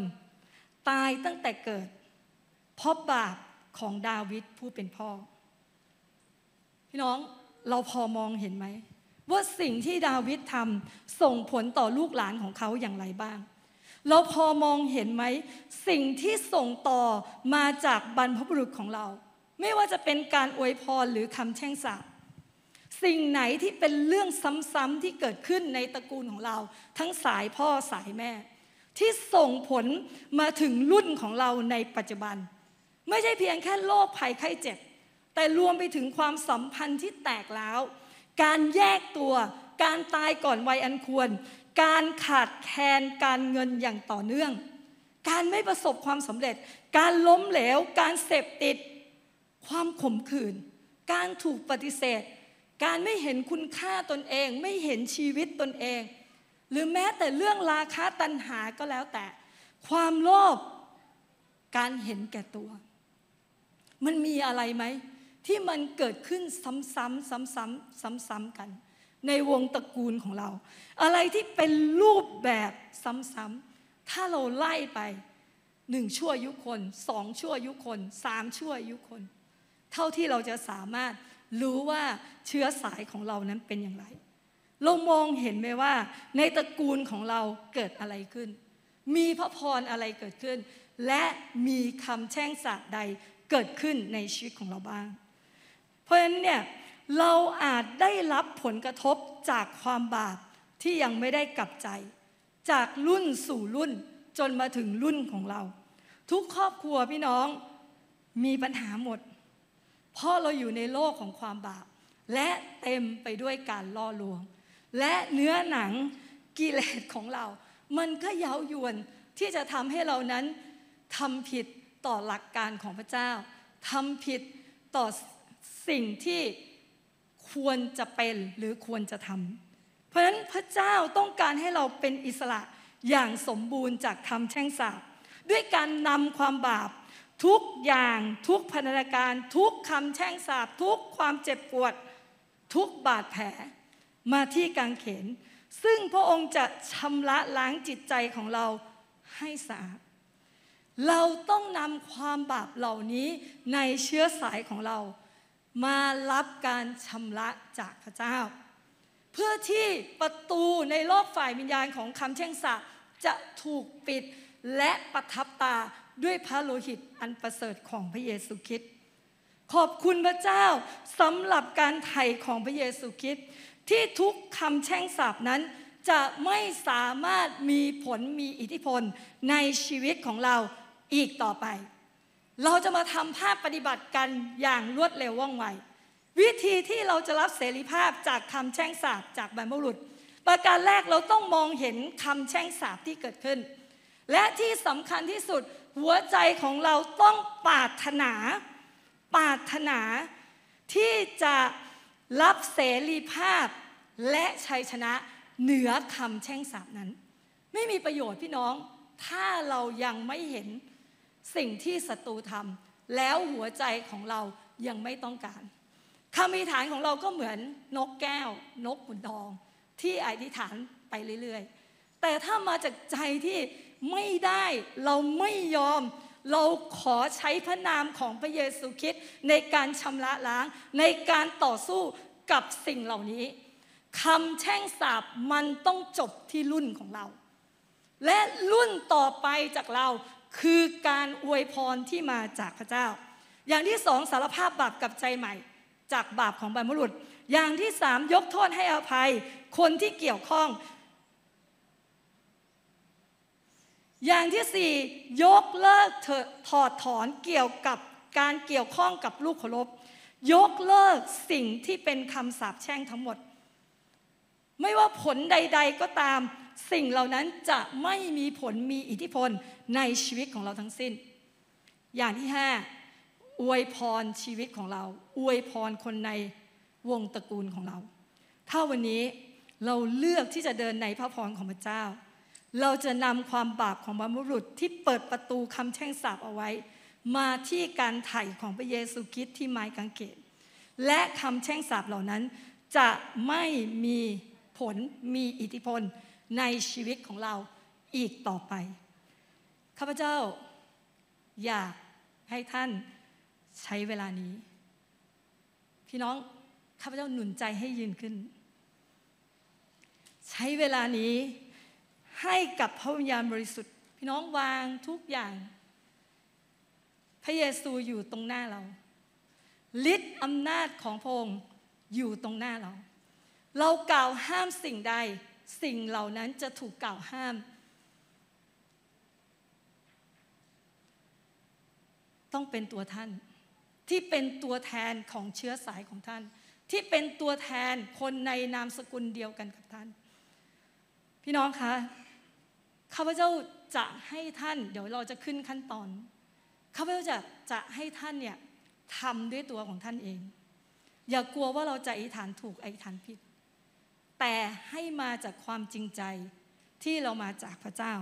ตายตั้งแต่เกิด เพราะบาปของดาวิดผู้เป็นพ่อ พี่น้องเราพอมองเห็นไหม ว่าสิ่งที่ดาวิดทำส่งผลต่อลูกหลานของเขาอย่างไรบ้าง เราพอมองเห็นไหม สิ่งที่ส่งต่อมาจากบรรพบุรุษของเรา ไม่ว่าจะเป็นการอวยพรหรือคำแช่งสาปสิ่งไหนที่เป็นเรื่องซ้ำๆที่เกิดขึ้นในตระกูลของเรา ทั้งสายพ่อสายแม่ ที่ส่งผลมาถึงรุ่นของเราในปัจจุบัน ไม่ใช่เพียงแค่โรคภัยไข้เจ็บ แต่รวมไปถึงความสัมพันธ์ที่แตกแล้ว การแยกตัวการตายก่อนวัยอันควร การขาดแคลนการเงินอย่างต่อเนื่อง การไม่ประสบความสำเร็จ การล้มเหลว การเสพติด ความขมขื่น การถูกปฏิเสธ การไม่เห็นคุณค่าตนเอง ไม่เห็นชีวิตตนเอง หรือแม้แต่เรื่องราคาตัณหาก็แล้วแต่ ความโลภ การเห็นแก่ตัว มันมีอะไรไหม ที่มันเกิดขึ้นซ้ำๆซ้ำๆซ้ำๆกัน ในวงตระกูลของเรา อะไรที่เป็นรูปแบบซ้ำๆถ้าเราไล่ไปหนึ่งชั่วยุคนสองชั่วยุคนสามชั่วยุคน เท่าที่เราจะสามารถรู้ว่าเชื้อสายของเรานั้นเป็นอย่างไร เรามองเห็นไหมว่า ในตระกูลของเราเกิดอะไรขึ้น มีพระพรอะไรเกิดขึ้น และมีคำแช่งสาปใดเกิดขึ้นในชีวิตของเราบ้าง เพราะฉะนั้นเนี่ยเราอาจได้รับผลกระทบจากความบาป ที่ยังไม่ได้กลับใจ จากรุ่นสู่รุ่นจนมาถึงรุ่นของเรา ทุกครอบครัวพี่น้องมีปัญหาหมด เพราะเราอยู่ในโลกของความบาป และเต็มไปด้วยการล่อลวง และเนื้อหนังกิเลสของเรา มันก็เย้ายวนที่จะทำให้เรานั้นทำผิดต่อหลักการของพระเจ้าทำผิดต่อสิ่งที่ควรจะเป็นหรือควรจะทำ ราะฉะนั้นพระเจ้าต้องการให้เราเป็นอิสระอย่างสมบูรณ์จากคำแช่งสาปด้วยการนำความบาปทุกอย่างทุกพันธการ ทุกคำแช่งสาปทุกความเจ็บปวด ทุกบาดแผลมาที่กางเขน ซึ่งพระองค์จะชำระล้างจิตใจของเราให้สะอาดเราต้องนำความบาปเหล่านี้ในเชื้อสายของเรา มารับการชำระจากพระเจ้า เพื่อที่ประตูในโลกฝ่ายวิญญาณของคำแช่งสาจะถูกปิดและประทับตาด้วยพระโลหิตอันประเสริฐของพระเยซูคริสต์ขอบคุณพระเจ้าสำหรับการไถ่ของพระเยซูคริสต์ที่ทุกคำแช่งสาปนั้น จะไม่สามารถมีผลมีอิทธิพลในชีวิตของเราอีกต่อไป เราจะมาทำภาพปฏิบัติกันอย่างรวดเร็วว่องไว วิธีที่เราจะรับเสรีภาพจากคำแช่งสาบจากบรรพบุรุษ ประการแรกเราต้องมองเห็นคำแช่งสาบที่เกิดขึ้น และที่สำคัญที่สุดหัวใจของเราต้องปาถนา ปาถนา ที่จะรับเสรีภาพและชัยชนะเหนือคำแช่งสาปนั้น ไม่มีประโยชน์พี่น้อง ถ้าเรายังไม่เห็นสิ่งที่ศัตรูทำแล้วหัวใจของเรายังไม่ต้องการ คำอธิษฐานของเราก็เหมือนนกแก้ว นกขุนทอง ที่อธิษฐานไปเรื่อยๆ แต่ถ้ามาจากใจที่ไม่ได้เราไม่ยอม เราขอใช้พระนามของพระเยซูคริสต์ในการชำระล้าง ในการต่อสู้กับสิ่งเหล่านี้คำแช่งสาบมันต้องจบที่รุ่นของเรา และรุ่นต่อไปจากเราคือการอวยพรที่มาจากพระเจ้า อย่างที่สองสารภาพบาปกับใจใหม่ จากบาปของบรรพบุรุษ อย่างที่สามยกโทษให้อภัย คนที่เกี่ยวข้อง อย่างที่สี่ยกเลิกถอดถอนเกี่ยวกับการเกี่ยวข้องกับลูกขรบยกเลิกสิ่งที่เป็นคำสาปแช่งทั้งหมด ไม่ว่าผลใด ๆ ก็ตาม สิ่งเหล่านั้นจะไม่มีผลมีอิทธิพลในชีวิตของเราทั้งสิ้น อย่างที่ห้า อวยพรชีวิตของเรา อวยพรคนในวงตระกูลของเรา ถ้าวันนี้เราเลือกที่จะเดินในพระพรของพระเจ้า เราจะนำความบาปของบรรพบุรุษที่เปิดประตูคำแช่งสาปเอาไว้ มาที่การไถ่ของพระเยซูคริสต์ที่ไม้กางเขนและคำแช่งสาปเหล่านั้น จะไม่มีผลมีอิทธิพลในชีวิตของเราอีกต่อไป ข้าพเจ้า อยากให้ท่าน ใช้เวลานี้ พี่น้องข้าพเจ้าหนุนใจให้ยืนขึ้น ใช้เวลานี้ให้กับพระวิญญาณบริสุทธิ์ พี่น้องวางทุกอย่าง พระเยซูอยู่ตรงหน้าเราฤทธิ์อำนาจของพระองค์อยู่ตรงหน้าเรา เรากล่าวห้ามสิ่งใด สิ่งเหล่านั้นจะถูกกล่าวห้าม ต้องเป็นตัวท่าน ที่เป็นตัวแทนของเชื้อสายของท่าน ที่เป็นตัวแทนคนในนามสกุลเดียวกันกับท่าน พี่น้องคะข้าพเจ้าจะให้ท่าน เดี๋ยวเราจะขึ้นขั้นตอนข้าพเจ้าจะจะให้ท่านเนี่ยทำด้วยตัวของท่านเอง อย่ากลัวว่าเราจะอธิษฐานถูกอธิษฐานผิด แต่ให้มาจากความจริงใจที่เรามาจากพระเจ้า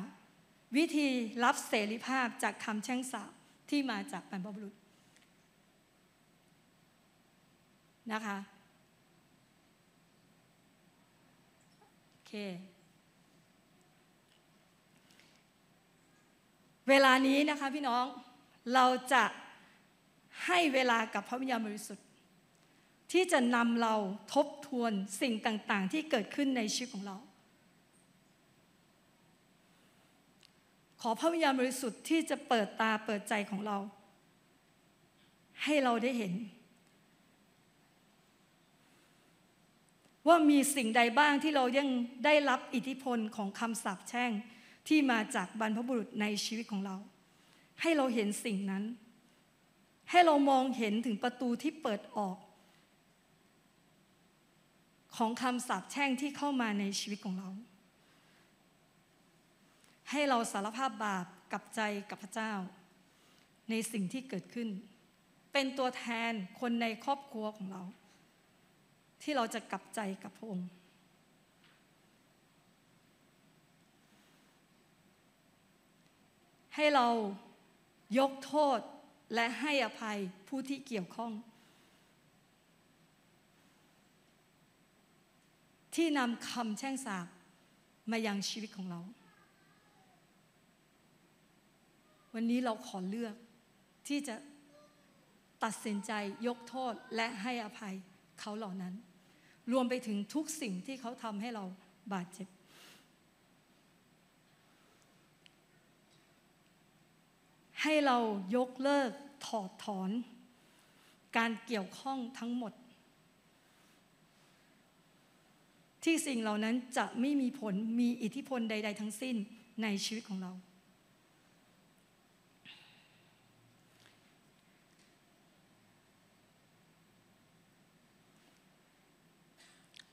วิธีรับเสรีภาพจากคำแช่งสาปที่มาจากบรรพบุรุษ นะคะโอเค เวลานี้นะคะพี่น้องเราจะให้เวลากับพระวิญญาณบริสุทธิ์ ที่จะนำเราทบทวนสิ่งต่างๆ ที่เกิดขึ้นในชีวิตของเรา ขอพระวิญญาณบริสุทธิ์ที่จะเปิดตาเปิดใจของเรา ให้เราได้เห็น ว่ามีสิ่งใดบ้างที่เรายังได้รับอิทธิพลของคำสาปแช่งที่มาจากบรรพบุรุษในชีวิตของเรา ให้เราเห็นสิ่งนั้น ให้เรามองเห็นถึงประตูที่เปิดออก ของคำสาปแช่งที่เข้ามาในชีวิตของเรา ให้เราสารภาพบาปกับใจกับพระเจ้า ในสิ่งที่เกิดขึ้น เป็นตัวแทนคนในครอบครัวของเรา ที่เราจะกลับใจกับพระองค์ ให้เรายกโทษและให้อภัยผู้ที่เกี่ยวข้อง ที่นำคำแช่งสาบมายังชีวิตของเรา วันนี้เราขอเลือกที่จะตัดสินใจยกโทษและให้อภัยเขาเหล่านั้น รวมไปถึงทุกสิ่งที่เขาทำให้เราบาดเจ็บ ให้เรายกเลิกถอดถอน การเกี่ยวข้องทั้งหมด ที่สิ่งเหล่านั้นจะไม่มีผลมีอิทธิพลใด ๆ ทั้งสิ้นในชีวิตของเรา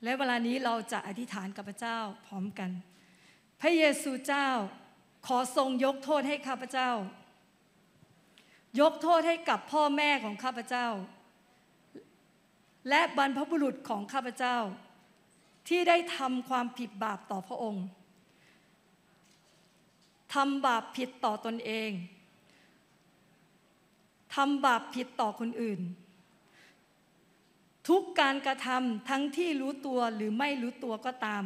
และเวลานี้เราจะอธิษฐานกับพระเจ้าพร้อมกัน พระเยซูเจ้าขอทรงยกโทษให้ข้าพเจ้า ยกโทษให้กับพ่อแม่ของข้าพเจ้า และบรรพบุรุษของข้าพเจ้า ที่ได้ทำความผิดบาปต่อพระองค์ทำบาปผิดต่อตนเองทำบาปผิดต่อคนอื่น ทุกการกระทำทั้งที่รู้ตัวหรือไม่รู้ตัวก็ตาม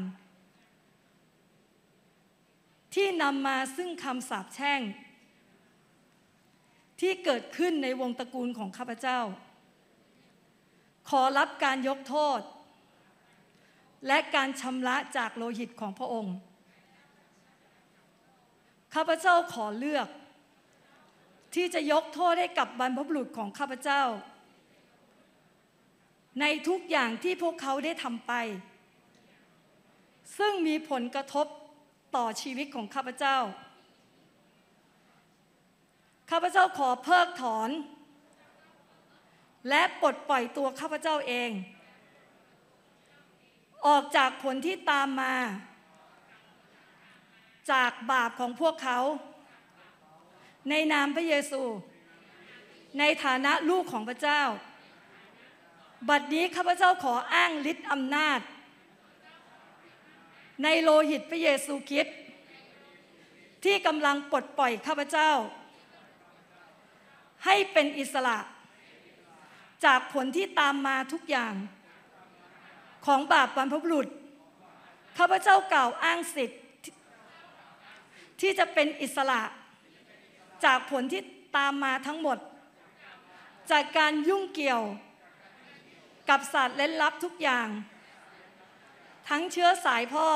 ที่นำมาซึ่งคำสาปแช่ง ที่เกิดขึ้นในวงตระกูลของข้าพเจ้า ขอรับการยกโทษ และการชำระจากโลหิตของพระองค์ ข้าพเจ้าขอเลือก ที่จะยกโทษให้กับบรรพบุรุษของข้าพเจ้า ในทุกอย่างที่พวกเขาได้ทำไป ซึ่งมีผลกระทบต่อชีวิตของข้าพเจ้า ข้าพเจ้าขอเพิกถอน และปลดปล่อยตัวข้าพเจ้าเอง ออกจากผลที่ตามมา จากบาปของพวกเขา ในนามพระเยซู ในฐานะลูกของพระเจ้า บัดนี้ข้าพเจ้าขออ้างฤทธิ์อำนาจ ในโลหิตพระเยซูคริสต์ที่กำลังปลดปล่อยข้าพเจ้า ให้เป็นอิสระ จากผลที่ตามมาทุกอย่าง ของบาปบรรพบุรุษข้าพเจ้ากล่าวอ้างสิทธิ์ ที่จะเป็นอิสระ จากผลที่ตามมาทั้งหมด จากการยุ่งเกี่ยว กับศาสตร์เล่นลับทุกอย่าง ทั้งเชื้อสายพ่อ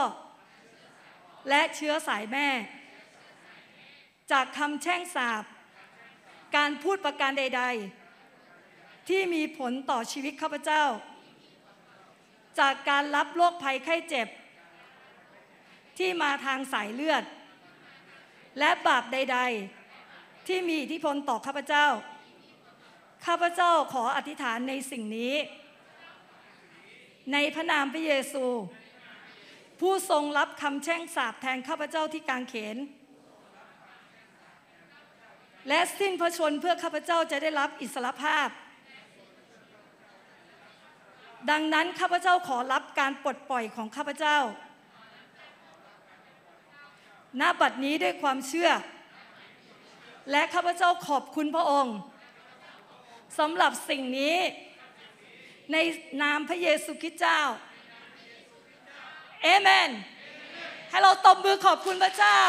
และเชื้อสายแม่ จากคำแช่งสาบ การพูดประการใด ๆ ที่มีผลต่อชีวิตข้าพเจ้า จากการรับโรคภัยไข้เจ็บ ที่มาทางสายเลือด และบาปใด ๆ ที่มีอิทธิพลต่อข้าพเจ้าข้าพเจ้าขออธิษฐานในสิ่งนี้ ในพระนามพระเยซู ผู้ทรงรับคำแช่งสาปแทนข้าพเจ้าที่กางเขน และสิ้นพระชนเพื่อข้าพเจ้าจะได้รับอิสรภาพ ดังนั้นข้าพเจ้าขอรับการปลดปล่อยของข้าพเจ้าณบัดนี้ด้วยความเชื่อ และข้าพเจ้าขอบคุณพระองค์สำหรับสิ่งนี้ ในนามพระเยซูคริสต์เจ้าเอเมน ให้เราตบมือขอบคุณพระเจ้า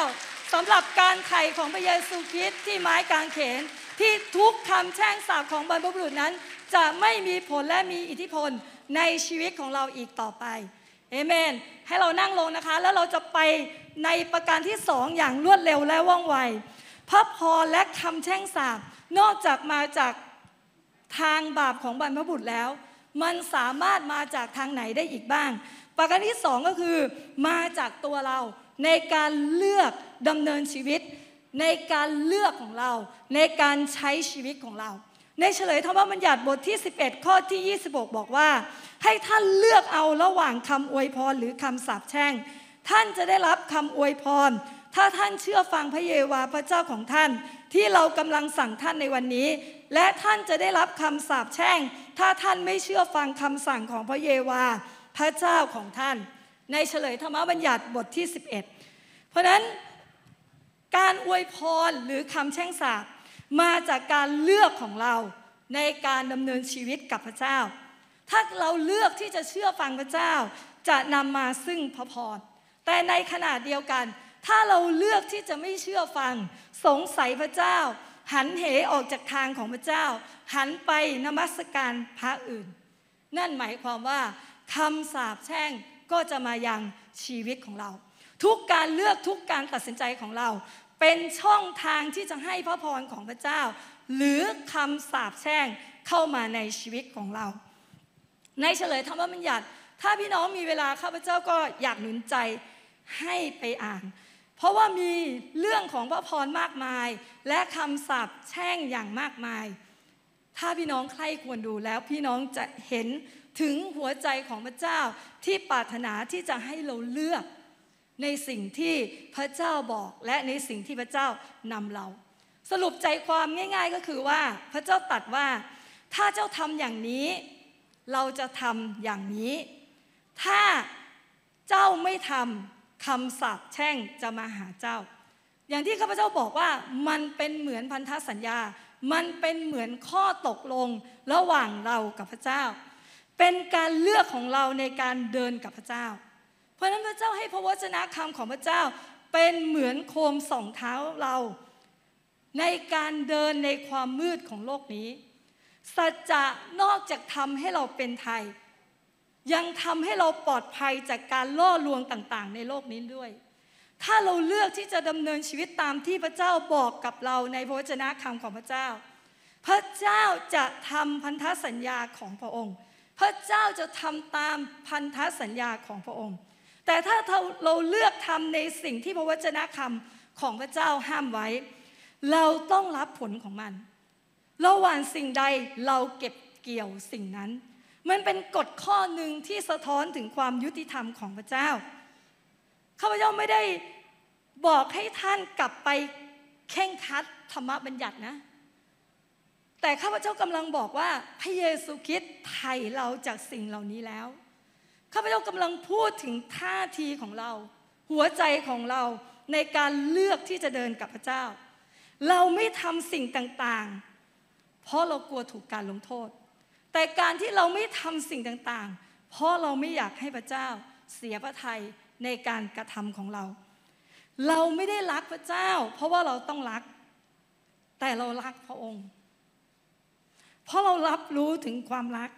สำหรับการไถ่ของพระเยซูคริสต์ที่ไม้กางเขน ที่ทุกคำแช่งสาปของบรรพบุรุษนั้น จะไม่มีผลและมีอิทธิพลในชีวิตของเราอีกต่อไปเอเมน ให้เรานั่งลงนะคะ แล้วเราจะไปในประการที่สองอย่างรวดเร็วและว่องไวพระพรและคำแช่งสาบนอกจากมาจากทางบาปของบรรพบุรุษแล้ว มันสามารถมาจากทางไหนได้อีกบ้าง ประการที่สองก็คือ มาจากตัวเราในการเลือกดำเนินชีวิต ในการเลือกของเรา ในการใช้ชีวิตของเรา ในเฉลยธรรมบัญญัติบทที่ 11 ข้อที่ 26 บอกว่า ให้ท่านเลือกเอาระหว่างคำอวยพรหรือคำสาปแช่ง ท่านจะได้รับคำอวยพร ถ้าท่านเชื่อฟังพระเยาวาพระเจ้าของท่าน ที่เรากำลังสั่งท่านในวันนี้ และท่านจะได้รับคำสาปแช่ง ถ้าท่านไม่เชื่อฟังคำสั่งของพระเยาวา พระเจ้าของท่าน ในเฉลยธรรมบัญญัติบทที่ 11 เพราะนั้นการอวยพรหรือคำแช่งสาปมาจากการเลือกของเราในการดำเนินชีวิตกับพระเจ้า ถ้าเราเลือกที่จะเชื่อฟังพระเจ้า จะนำมาซึ่งพระพรแต่ในขณะเดียวกัน ถ้าเราเลือกที่จะไม่เชื่อฟัง สงสัยพระเจ้า หันเหออกจากทางของพระเจ้า หันไปนมัสการพระอื่น นั่นหมายความว่าคำสาปแช่งก็จะมายังชีวิตของเรา ทุกการเลือกทุกการตัดสินใจของเรา เป็นช่องทางที่จะให้พระพรของพระเจ้า หรือคำสาปแช่งเข้ามาในชีวิตของเรา ในเฉลยธรรมบัญญัติ ถ้าพี่น้องมีเวลาข้าพเจ้าก็อยากหนุนใจให้ไปอ่าน เพราะว่ามีเรื่องของพระพรมากมาย และคำสาปแช่งอย่างมากมาย ถ้าพี่น้องใครควรดูแล้วพี่น้องจะเห็นถึงหัวใจของพระเจ้าที่ปรารถนาที่จะให้เราเลือกในสิ่งที่พระเจ้าบอกและในสิ่งที่พระเจ้านำเรา สรุปใจความง่าย ๆก็คือว่าพระเจ้าตัดว่า ถ้าเจ้าทำอย่างนี้ เราจะทำอย่างนี้ ถ้าเจ้าไม่ทำ คำสาปแช่งจะมาหาเจ้า อย่างที่ข้าพเจ้าบอกว่ามันเป็นเหมือนพันธสัญญา มันเป็นเหมือนข้อตกลงระหว่างเรากับพระเจ้า เป็นการเลือกของเราในการเดินกับพระเจ้า เพราะนั้นพระเจ้าให้พระวจนะคำของพระเจ้า เป็นเหมือนโคมส่องเท้าเรา ในการเดินในความมืดของโลกนี้สัจจะนอกจากทำให้เราเป็นไทย ยังทำให้เราปลอดภัยจากการล่อลวงต่างๆ ในโลกนี้ด้วย ถ้าเราเลือกที่จะดำเนินชีวิตตามที่พระเจ้าบอกกับเราในพระวจนะคำของพระเจ้า พระเจ้าจะทำพันธสัญญาของพระองค์ พระเจ้าจะทำตามพันธสัญญาของพระองค์ แต่ถ้าเราเลือกทำในสิ่งที่พระวจนะคำของพระเจ้าห้ามไว้ เราต้องรับผลของมันระหว่างสิ่งใดเราเก็บเกี่ยวสิ่งนั้น มันเป็นกฎข้อหนึ่งที่สะท้อนถึงความยุติธรรมของพระเจ้าข้าพเจ้าไม่ได้บอกให้ท่านกลับไปเข่งคัดธรรมบัญญัตินะ แต่ข้าพเจ้ากำลังบอกว่าพระเยซูคริสต์ไถ่เราจากสิ่งเหล่านี้แล้วข้าพเจ้ากำลังพูดถึงท่าทีของเรา หัวใจของเราในการเลือกที่จะเดินกับพระเจ้า เราไม่ทำสิ่งต่างๆ เพราะเรากลัวถูกการลงโทษ แต่การที่เราไม่ทำสิ่งต่างๆ เพราะเราไม่อยากให้พระเจ้าเสียพระทัยในการกระทำของเรา เราไม่ได้รักพระเจ้า เพราะว่าเราต้องรัก แต่เรารักพระองค์ เพราะเรารับรู้ถึงความรัก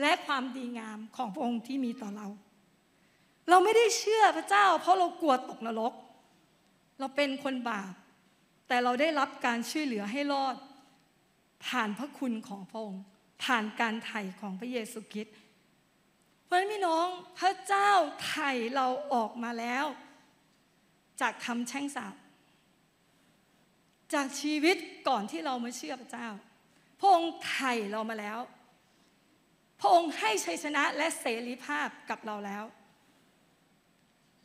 และความดีงามของพระองค์ที่มีต่อเรา เราไม่ได้เชื่อพระเจ้า เพราะเรากลัวตกนรก เราเป็นคนบาป แต่เราได้รับการช่วยเหลือให้รอด ผ่านพระคุณของพระองค์ ผ่านการไถ่ของพระเยซูคริสต์เพราะฉะนั้นพี่น้องพระเจ้าไถ่เราออกมาแล้ว จากคำแช่งสาปจากชีวิตก่อนที่เรามาเชื่อพระเจ้า พระองค์ไถ่เรามาแล้ว พระองค์ให้ชัยชนะและเสรีภาพกับเราแล้ว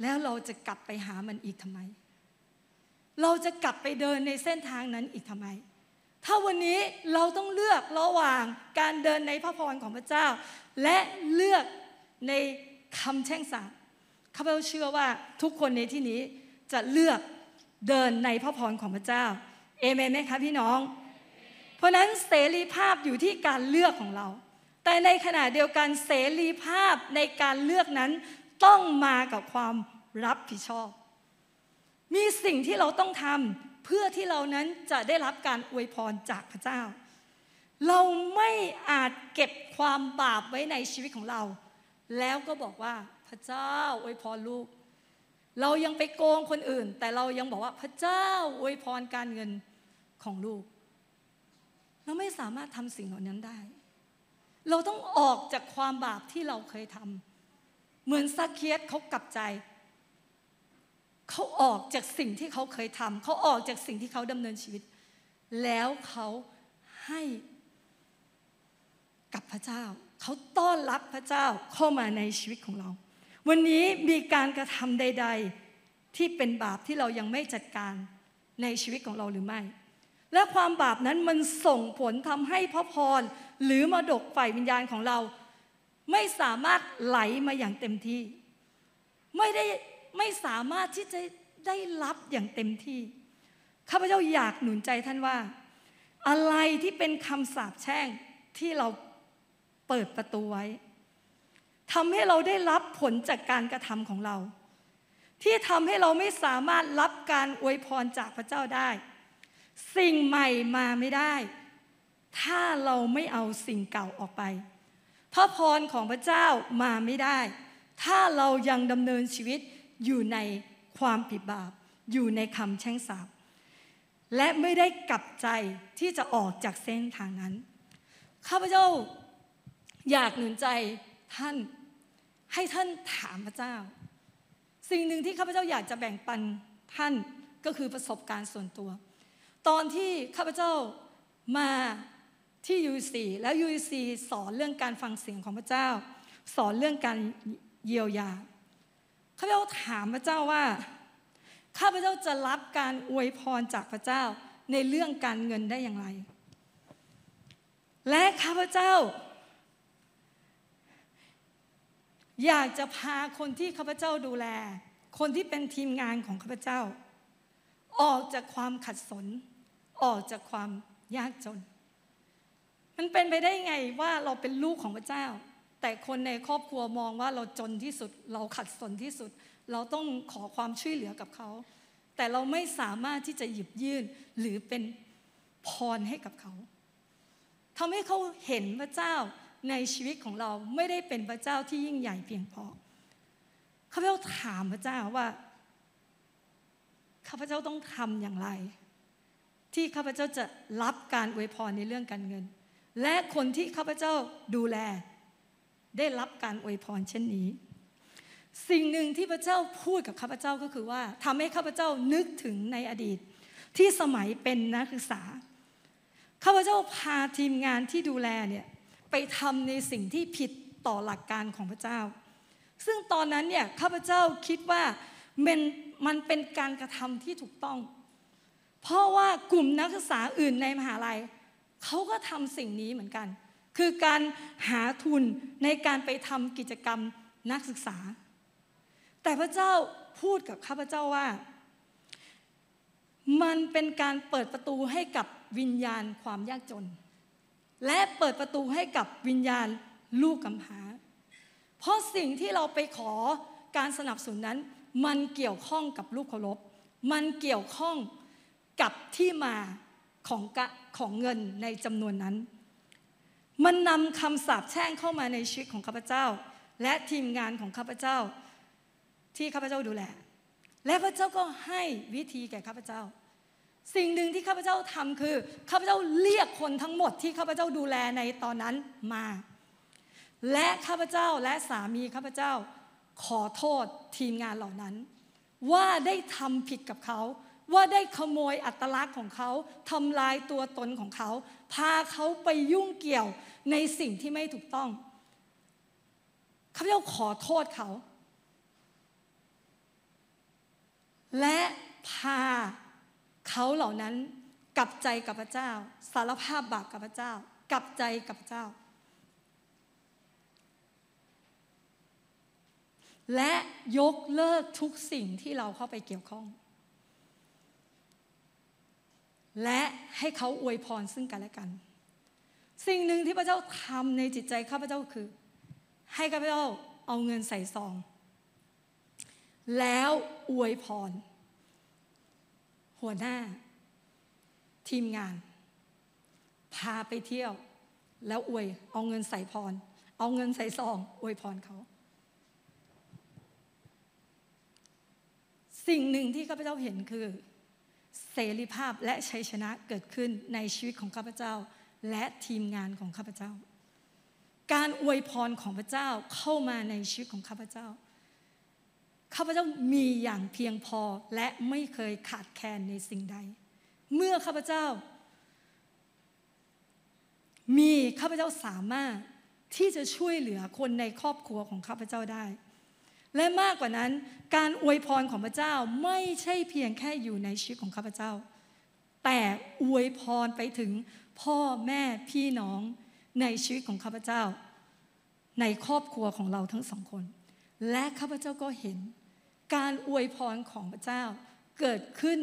แล้วเราจะกลับไปหามันอีกทำไม เราจะกลับไปเดินในเส้นทางนั้นอีกทำไม ถ้าวันนี้เราต้องเลือกระหว่างการเดินในพระพรของพระเจ้า และเลือกในคำแช่งสาปข้าพเจ้าเชื่อว่าทุกคนในที่นี้จะเลือกเดินในพระพรของพระเจ้าเอเมนไหมคะพี่น้อง เพราะนั้นเสรีภาพอยู่ที่การเลือกของเรา แต่ในขณะเดียวกันเสรีภาพในการเลือกนั้นต้องมากับความรับผิดชอบ มีสิ่งที่เราต้องทำ เพื่อที่เรานั้นจะได้รับการอวยพรจากพระเจ้า เราไม่อาจเก็บความบาปไว้ในชีวิตของเรา แล้วก็บอกว่าพระเจ้าอวยพรลูก เรายังไปโกงคนอื่น แต่เรายังบอกว่าพระเจ้าอวยพรการเงินของลูก เราไม่สามารถทำสิ่งเหล่านั้นได้ เราต้องออกจากความบาปที่เราเคยทำเหมือนซักเคียสเขากลับใจ เขาออกจากสิ่งที่เขาเคยทำเขาออกจากสิ่งที่เขาดำเนินชีวิต แล้วเขาให้กับพระเจ้า เขาต้อนรับพระเจ้าเข้ามาในชีวิตของเรา วันนี้มีการกระทำใด ๆ ที่เป็นบาปที่เรายังไม่จัดการในชีวิตของเราหรือไม่ และความบาปนั้นมันส่งผลทำให้พระพรหรือมรดกฝ่ายวิญญาณของเรา ไม่สามารถไหลมาอย่างเต็มที่ ไม่ได้ ไม่สามารถที่จะได้รับอย่างเต็มที่ ข้าพเจ้าอยากหนุนใจท่านว่า อะไรที่เป็นคำสาปแช่งที่เราเปิดประตูไว้ทำให้เราได้รับผลจากการกระทำของเรา ที่ทำให้เราไม่สามารถรับการอวยพรจากพระเจ้าได้ สิ่งใหม่มาไม่ได้ ถ้าเราไม่เอาสิ่งเก่าออกไป พระพรของพระเจ้ามาไม่ได้ ถ้าเรายังดำเนินชีวิต อยู่ในความผิดบาป อยู่ในคำแช่งสาปและไม่ได้กลับใจที่จะออกจากเส้นทางนั้น ข้าพเจ้าอยากหนุนใจท่านให้ท่านถามพระเจ้า สิ่งหนึ่งที่ข้าพเจ้าอยากจะแบ่งปันท่านก็คือประสบการณ์ส่วนตัว ตอนที่ข้าพเจ้ามาที่ UC แล้ว UC สอนเรื่องการฟังเสียงของพระเจ้า สอนเรื่องการเยียวยา ข้าพเจ้าถามพระเจ้าว่า ข้าพเจ้าจะรับการอวยพรจากพระเจ้าในเรื่องการเงินได้อย่างไร และข้าพเจ้า อยากจะพาคนที่ข้าพเจ้าดูแล คนที่เป็นทีมงานของข้าพเจ้า ออกจากความขัดสน ออกจากความยากจน มันเป็นไปได้ไงว่าเราเป็นลูกของพระเจ้า แต่คนในครอบครัวมองว่าเราจนที่สุด เราขัดสนที่สุด เราต้องขอความช่วยเหลือกับเขา แต่เราไม่สามารถที่จะหยิบยื่นหรือเป็นพรให้กับเขาทำให้เขาเห็นพระเจ้าในชีวิตของเราไม่ได้เป็นพระเจ้าที่ยิ่งใหญ่เพียงพอข้าพเจ้าถามพระเจ้าว่าข้าพเจ้าต้องทำอย่างไร ที่ข้าพเจ้าจะรับการอวยพรในเรื่องการเงิน และคนที่ข้าพเจ้าดูแล ได้รับการอวยพรเช่นนี้ สิ่งหนึ่งที่พระเจ้าพูดกับข้าพเจ้าก็คือว่าทำให้ข้าพเจ้านึกถึงในอดีต ที่สมัยเป็นนักศึกษาข้าพเจ้าพาทีมงานที่ดูแลเนี่ยไปทำในสิ่งที่ผิดต่อหลักการของพระเจ้า ซึ่งตอนนั้นเนี่ยข้าพเจ้าคิดว่ามันมันเป็นการกระทำที่ถูกต้อง เพราะว่ากลุ่มนักศึกษาอื่นในมหาลัยเขาก็ทำสิ่งนี้เหมือนกัน คือการหาทุนในการไปทำกิจกรรมนักศึกษา แต่พระเจ้าพูดกับข้าพเจ้าว่า มันเป็นการเปิดประตูให้กับวิญญาณความยากจน และเปิดประตูให้กับวิญญาณลูกกำพร้า เพราะสิ่งที่เราไปขอการสนับสนุนนั้น มันเกี่ยวข้องกับลูกเคารพ มันเกี่ยวข้องกับที่มาของของเงินในจำนวนนั้น มันนำคำสาปแช่งเข้ามาในชีวิตของข้าพเจ้า และทีมงานของข้าพเจ้า ที่ข้าพเจ้าดูแล และพระเจ้าก็ให้วิธีแก่ข้าพเจ้า สิ่งหนึ่งที่ข้าพเจ้าทำคือข้าพเจ้าเรียกคนทั้งหมดที่ข้าพเจ้าดูแลในตอนนั้นมา และข้าพเจ้าและสามีข้าพเจ้า ขอโทษทีมงานเหล่านั้น ว่าได้ทำผิดกับเขาว่าได้ขโมยอัตลักษณ์ของเขาทำลายตัวตนของเขา พาเขาไปยุ่งเกี่ยวในสิ่งที่ไม่ถูกต้องข้าพเจ้าขอโทษเขา และพาเขาเหล่านั้นกลับใจกับพระเจ้า สารภาพบาปกับพระเจ้า กลับใจกับพระเจ้า และยกเลิกทุกสิ่งที่เราเข้าไปเกี่ยวข้อง และให้เขาอวยพรซึ่งกันและกัน สิ่งหนึ่งที่พระเจ้าทำในจิตใจข้าพเจ้าคือ ให้ข้าพเจ้าเอาเงินใส่ซอง แล้วอวยพร หัวหน้า ทีมงาน พาไปเที่ยว แล้วอวยเอาเงินใส่พร เอาเงินใส่ซองอวยพรเขาสิ่งหนึ่งที่ข้าพเจ้าเห็นคือ เสรีภาพและชัยชนะเกิดขึ้นในชีวิตของข้าพเจ้า และทีมงานของข้าพเจ้า การอวยพรของพระเจ้าเข้ามาในชีวิตของข้าพเจ้าข้าพเจ้ามีอย่างเพียงพอและไม่เคยขาดแคลนในสิ่งใด เมื่อข้าพเจ้า มีข้าพเจ้าสามารถที่จะช่วยเหลือคนในครอบครัวของข้าพเจ้าได้ และมากกว่านั้น การอวยพรของพระเจ้าไม่ใช่เพียงแค่อยู่ในชีวิตของข้าพเจ้า แต่อวยพรไปถึงพ่อแม่พี่น้องในชีวิตของข้าพเจ้า ในครอบครัวของเราทั้งสองคน และข้าพเจ้าก็เห็น การอวยพรของพระเจ้าเกิดขึ้น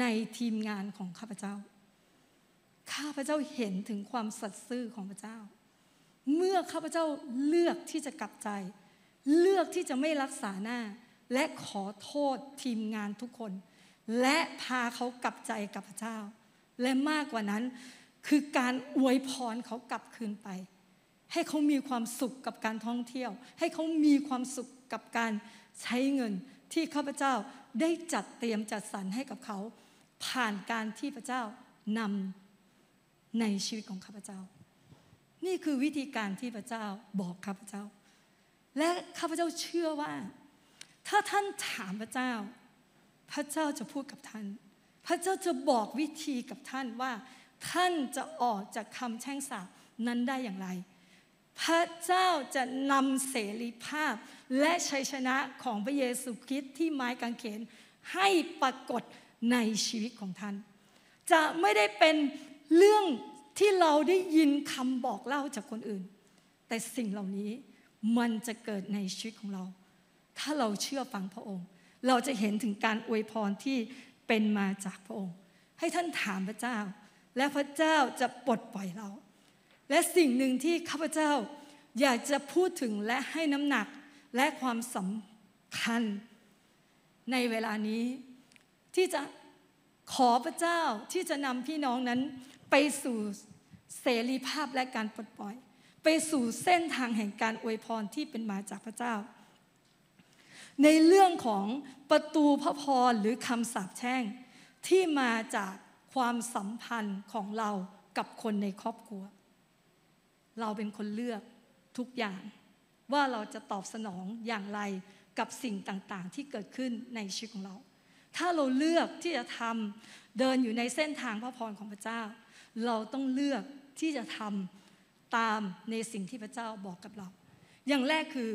ในทีมงานของข้าพเจ้า ข้าพเจ้าเห็นถึงความสัตย์ซื่อของพระเจ้า เมื่อข้าพเจ้าเลือกที่จะกลับใจ เลือกที่จะไม่รักษาหน้า และขอโทษทีมงานทุกคน และพาเขากลับใจกับพระเจ้า และมากกว่านั้นคือการอวยพรเขากลับคืนไป ให้เขามีความสุขกับการท่องเที่ยว ให้เขามีความสุขกับการใช้เงินที่ข้าพเจ้าได้จัดเตรียมจัดสรรให้กับเขา ผ่านการที่พระเจ้านำในชีวิตของข้าพเจ้า นี่คือวิธีการที่พระเจ้าบอกข้าพเจ้า และข้าพเจ้าเชื่อว่า ถ้าท่านถามพระเจ้า พระเจ้าจะพูดกับท่าน พระเจ้าจะบอกวิธีกับท่านว่า ท่านจะออกจากคำแช่งสาปนั้นได้อย่างไร พระเจ้าจะนำเสรีภาพ และชัยชนะของพระเยซูคริสต์ที่ไม้กางเขนให้ปรากฏในชีวิตของท่าน จะไม่ได้เป็นเรื่องที่เราได้ยินคำบอกเล่าจากคนอื่น แต่สิ่งเหล่านี้ มันจะเกิดในชีวิตของเรา ถ้าเราเชื่อฟังพระองค์ เราจะเห็นถึงการอวยพรที่เป็นมาจากพระองค์ ให้ท่านถามพระเจ้า และพระเจ้าจะปลดปล่อยเรา และสิ่งหนึ่งที่ข้าพเจ้าอยากจะพูดถึงและให้น้ำหนักและความสำคัญ ในเวลานี้ ที่จะขอพระเจ้าที่จะนำพี่น้องนั้นไปสู่เสรีภาพและการปลดปล่อย ไปสู่เส้นทางแห่งการอวยพรที่เป็นมาจากพระเจ้า ในเรื่องของประตูพระพรหรือคำสาปแช่งที่มาจากความสัมพันธ์ของเรากับคนในครอบครัว เราเป็นคนเลือกทุกอย่าง ว่าเราจะตอบสนองอย่างไรกับสิ่งต่างๆ ที่เกิดขึ้นในชีวิตของเรา ถ้าเราเลือกที่จะทำเดินอยู่ในเส้นทางพระพรของพระเจ้า เราต้องเลือกที่จะทำ ตามในสิ่งที่พระเจ้าบอกกับเรา อย่างแรกคือ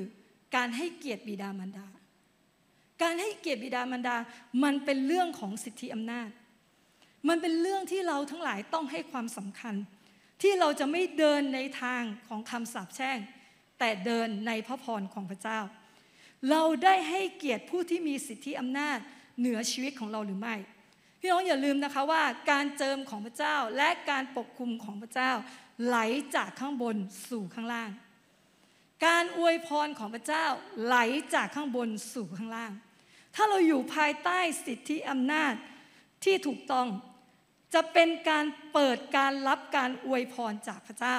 การให้เกียรติบิดามารดา การให้เกียรติบิดามารดา มันเป็นเรื่องของสิทธิอำนาจ มันเป็นเรื่องที่เราทั้งหลายต้องให้ความสำคัญ ที่เราจะไม่เดินในทางของคำสาปแช่ง แต่เดินในพระพรของพระเจ้า เราได้ให้เกียรติผู้ที่มีสิทธิอำนาจเหนือชีวิตของเราหรือไม่พี่น้องอย่าลืมนะคะว่าการเจิมของพระเจ้าและการปกคุมของพระเจ้า ไหลจากข้างบนสู่ข้างล่าง การอวยพรของพระเจ้าไหลจากข้างบนสู่ข้างล่าง ถ้าเราอยู่ภายใต้สิทธิอำนาจที่ถูกต้อง จะเป็นการเปิดการรับการอวยพรจากพระเจ้า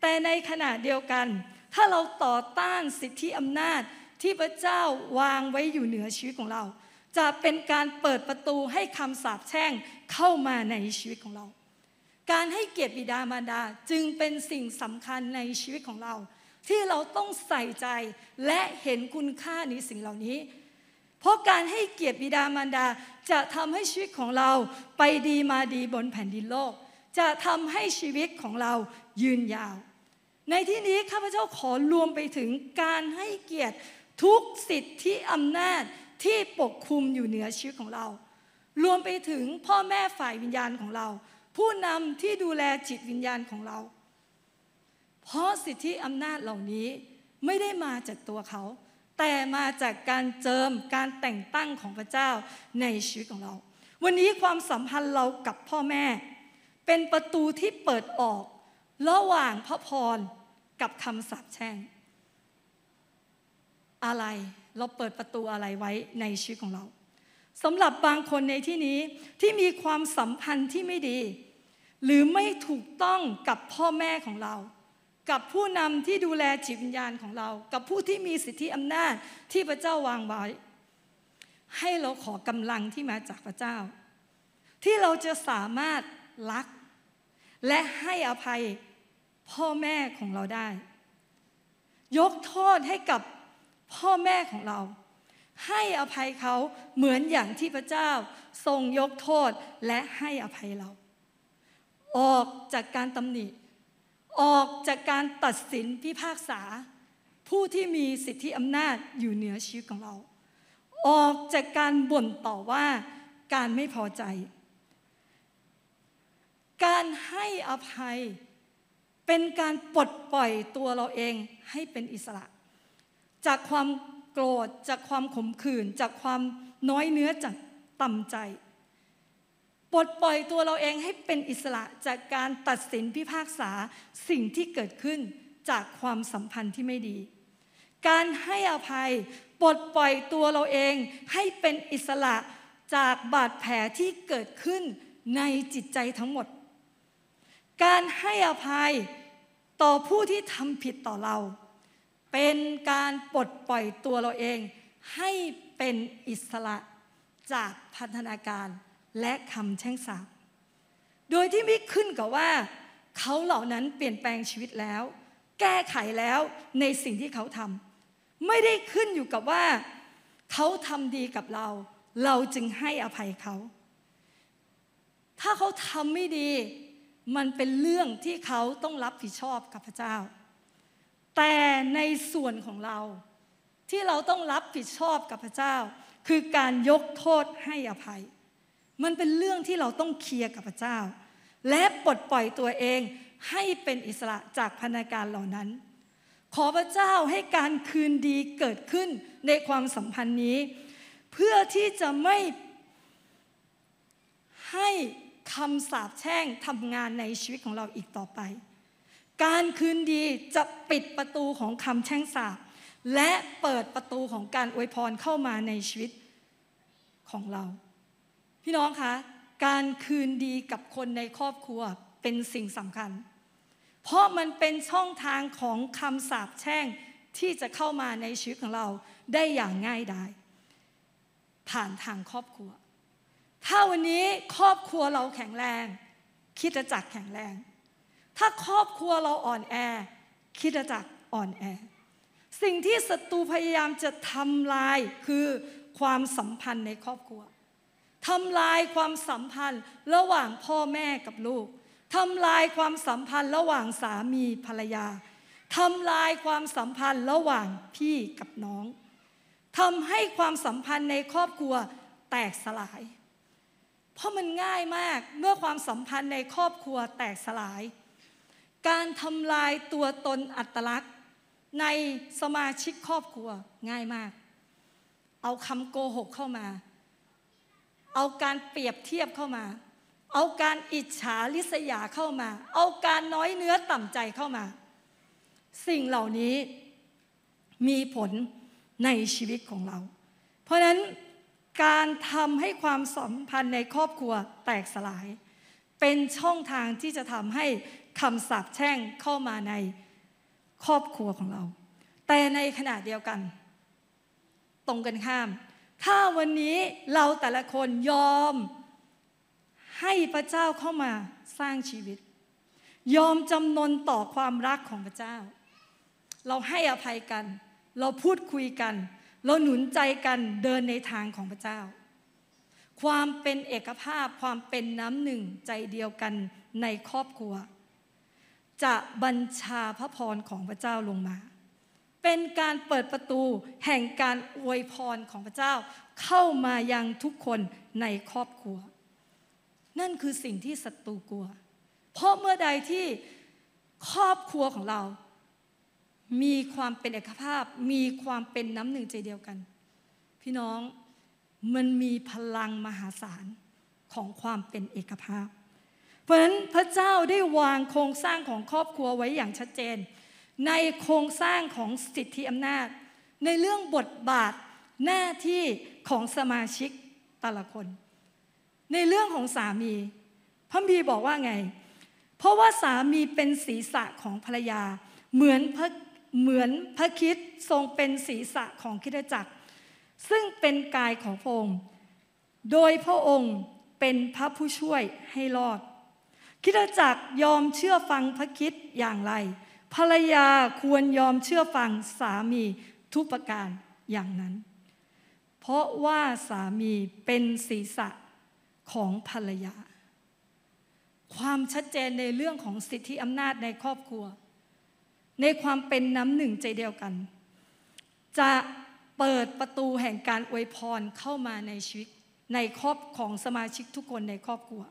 แต่ในขณะเดียวกัน ถ้าเราต่อต้านสิทธิอำนาจที่พระเจ้าวางไว้อยู่เหนือชีวิตของเรา จะเป็นการเปิดประตูให้คำสาปแช่งเข้ามาในชีวิตของเรา การให้เกียรติบิดามารดาจึงเป็นสิ่งสำคัญในชีวิตของเรา ที่เราต้องใส่ใจและเห็นคุณค่าในสิ่งเหล่านี้ เพราะการให้เกียรติบิดามารดาจะทำให้ชีวิตของเราไปดีมาดีบนแผ่นดินโลก จะทำให้ชีวิตของเรายืนยาว ในที่นี้ข้าพเจ้าขอรวมไปถึงการให้เกียรติทุกสิทธิอำนาจที่ปกคลุมอยู่เหนือชีวิตของเรา รวมไปถึงพ่อแม่ฝ่ายวิญญาณของเรา ผู้นำที่ดูแลจิตวิญญาณของเรา เพราะสิทธิอำนาจเหล่านี้ไม่ได้มาจากตัวเขา แต่มาจากการเจิมการแต่งตั้งของพระเจ้าในชีวิตของเรา วันนี้ความสัมพันธ์เรากับพ่อแม่ เป็นประตูที่เปิดออก ระหว่างพระพรกับคำสาปแช่ง อะไรเราเปิดประตูอะไรไว้ในชีวิตของเราสำหรับบางคนในที่นี้ที่มีความสัมพันธ์ที่ไม่ดี หรือไม่ถูกต้องกับพ่อแม่ของเรา กับผู้นำที่ดูแลจิตวิญญาณของเรา กับผู้ที่มีสิทธิอำนาจที่พระเจ้าวางไว้ ให้เราขอกำลังที่มาจากพระเจ้า ที่เราจะสามารถรัก และให้อภัยพ่อแม่ของเราได้ ยกโทษให้กับพ่อแม่ของเรา ให้อภัยเขาเหมือนอย่างที่พระเจ้า ทรงยกโทษและให้อภัยเรา ออกจากการตำหนิ ออกจากการตัดสินพิพากษา ผู้ที่มีสิทธิอำนาจอยู่เหนือชีวิตของเรา ออกจากการบ่นต่อว่าการไม่พอใจ การให้อภัยเป็นการปลดปล่อยตัวเราเองให้เป็นอิสระ จากความโกรธจากความขมขื่นจากความน้อยเนื้อจากต่ำใจ ปลดปล่อยตัวเราเองให้เป็นอิสระจากการตัดสินพิพากษาสิ่งที่เกิดขึ้นจากความสัมพันธ์ที่ไม่ดี การให้อภัยปลดปล่อยตัวเราเองให้เป็นอิสระจากบาดแผลที่เกิดขึ้นในจิตใจทั้งหมด การให้อภัยต่อผู้ที่ทำผิดต่อเรา เป็นการปลดปล่อยตัวเราเอง ให้เป็นอิสระจากพันธนาการ และคำแช่งสาบโดยที่ไม่ขึ้นกับว่าเขาเหล่านั้นเปลี่ยนแปลงชีวิตแล้ว แก้ไขแล้วในสิ่งที่เขาทำไม่ได้ขึ้นอยู่กับว่า เขาทำดีกับเรา เราจึงให้อภัยเขา ถ้าเขาทำไม่ดี มันเป็นเรื่องที่เขาต้องรับผิดชอบกับพระเจ้า แต่ในส่วนของเราที่เราต้องรับผิดชอบกับพระเจ้า คือการยกโทษให้อภัย มันเป็นเรื่องที่เราต้องเคลียร์กับพระเจ้า และปลดปล่อยตัวเองให้เป็นอิสระจากพนักการเหล่านั้น ขอพระเจ้าให้การคืนดีเกิดขึ้นในความสัมพันธ์นี้ เพื่อที่จะไม่ให้คำสาปแช่งทำงานในชีวิตของเราอีกต่อไป การคืนดีจะปิดประตูของคำแช่งสาปและเปิดประตูของการอวยพรเข้ามาในชีวิตของเรา พี่น้องคะการคืนดีกับคนในครอบครัวเป็นสิ่งสำคัญ เพราะมันเป็นช่องทางของคำสาปแช่งที่จะเข้ามาในชีวิตของเราได้อย่างง่ายดายผ่านทางครอบครัว ถ้าวันนี้ครอบครัวเราแข็งแรง คิดจักแข็งแรง ถ้าครอบครัวเราอ่อนแอ คิดจักอ่อนแอ สิ่งที่ศัตรูพยายามจะทำลายคือความสัมพันธ์ในครอบครัว ทำลายความสัมพันธ์ระหว่างพ่อแม่กับลูกทำลายความสัมพันธ์ระหว่างสามีภรรยาทำลายความสัมพันธ์ระหว่างพี่กับน้องทำให้ความสัมพันธ์ในครอบครัวแตกสลาย เพราะมันง่ายมากเมื่อความสัมพันธ์ในครอบครัวแตกสลาย การทำลายตัวตนอัตลักษณ์ในสมาชิกครอบครัวง่ายมาก เอาคำโกหกเข้ามา เอาการเปรียบเทียบเข้ามา เอาการอิจฉาริษยาเข้ามา เอาการน้อยเนื้อต่ำใจเข้ามา สิ่งเหล่านี้มีผลในชีวิตของเรา เพราะนั้นการทำให้ความสัมพันธ์ในครอบครัวแตกสลาย เป็นช่องทางที่จะทำให้คำสาปแช่งเข้ามาในครอบครัวของเรา แต่ในขณะเดียวกัน ตรงกันข้าม ถ้าวันนี้เราแต่ละคนยอม ให้พระเจ้าเข้ามาสร้างชีวิต ยอมจำนนต่อความรักของพระเจ้า เราให้อภัยกัน เราพูดคุยกัน เราหนุนใจกันเดินในทางของพระเจ้า ความเป็นเอกภาพความเป็นน้ำหนึ่งใจเดียวกันในครอบครัว จะบัญชาพระพรของพระเจ้าลงมา เป็นการเปิดประตูแห่งการอวยพรของพระเจ้า เข้ามายังทุกคนในครอบครัว นั่นคือสิ่งที่ศัตรูกลัว เพราะเมื่อใดที่ครอบครัวของเรา มีความเป็นเอกภาพ มีความเป็นน้ำหนึ่งใจเดียวกัน พี่น้องมันมีพลังมหาศาลของความเป็นเอกภาพ เพราะฉะนั้นพระเจ้าได้วางโครงสร้างของครอบครัวไว้อย่างชัดเจน ในโครงสร้างของสิทธิอำนาจ ในเรื่องบทบาทหน้าที่ของสมาชิกแต่ละคน ในเรื่องของสามีพระบีบอกว่าไง เพราะว่าสามีเป็นศีรษะของภรรยา เหมือนพระเหมือนพระคิดทรงเป็นศีรษะของคิดจักร ซึ่งเป็นกายของพระองค์ โดยพระองค์เป็นพระผู้ช่วยให้รอด คิดจักรยอมเชื่อฟังพระคิดอย่างไร ภรรยาควรยอมเชื่อฟังสามีทุกประการอย่างนั้น เพราะว่าสามีเป็นศีรษะของภรรยา ความชัดเจนในเรื่องของสิทธิอำนาจในครอบครัว ในความเป็นน้ำหนึ่งใจเดียวกัน จะเปิดประตูแห่งการอวยพรเข้ามาในชีวิตในครอบของสมาชิกทุกคนในครอบครัว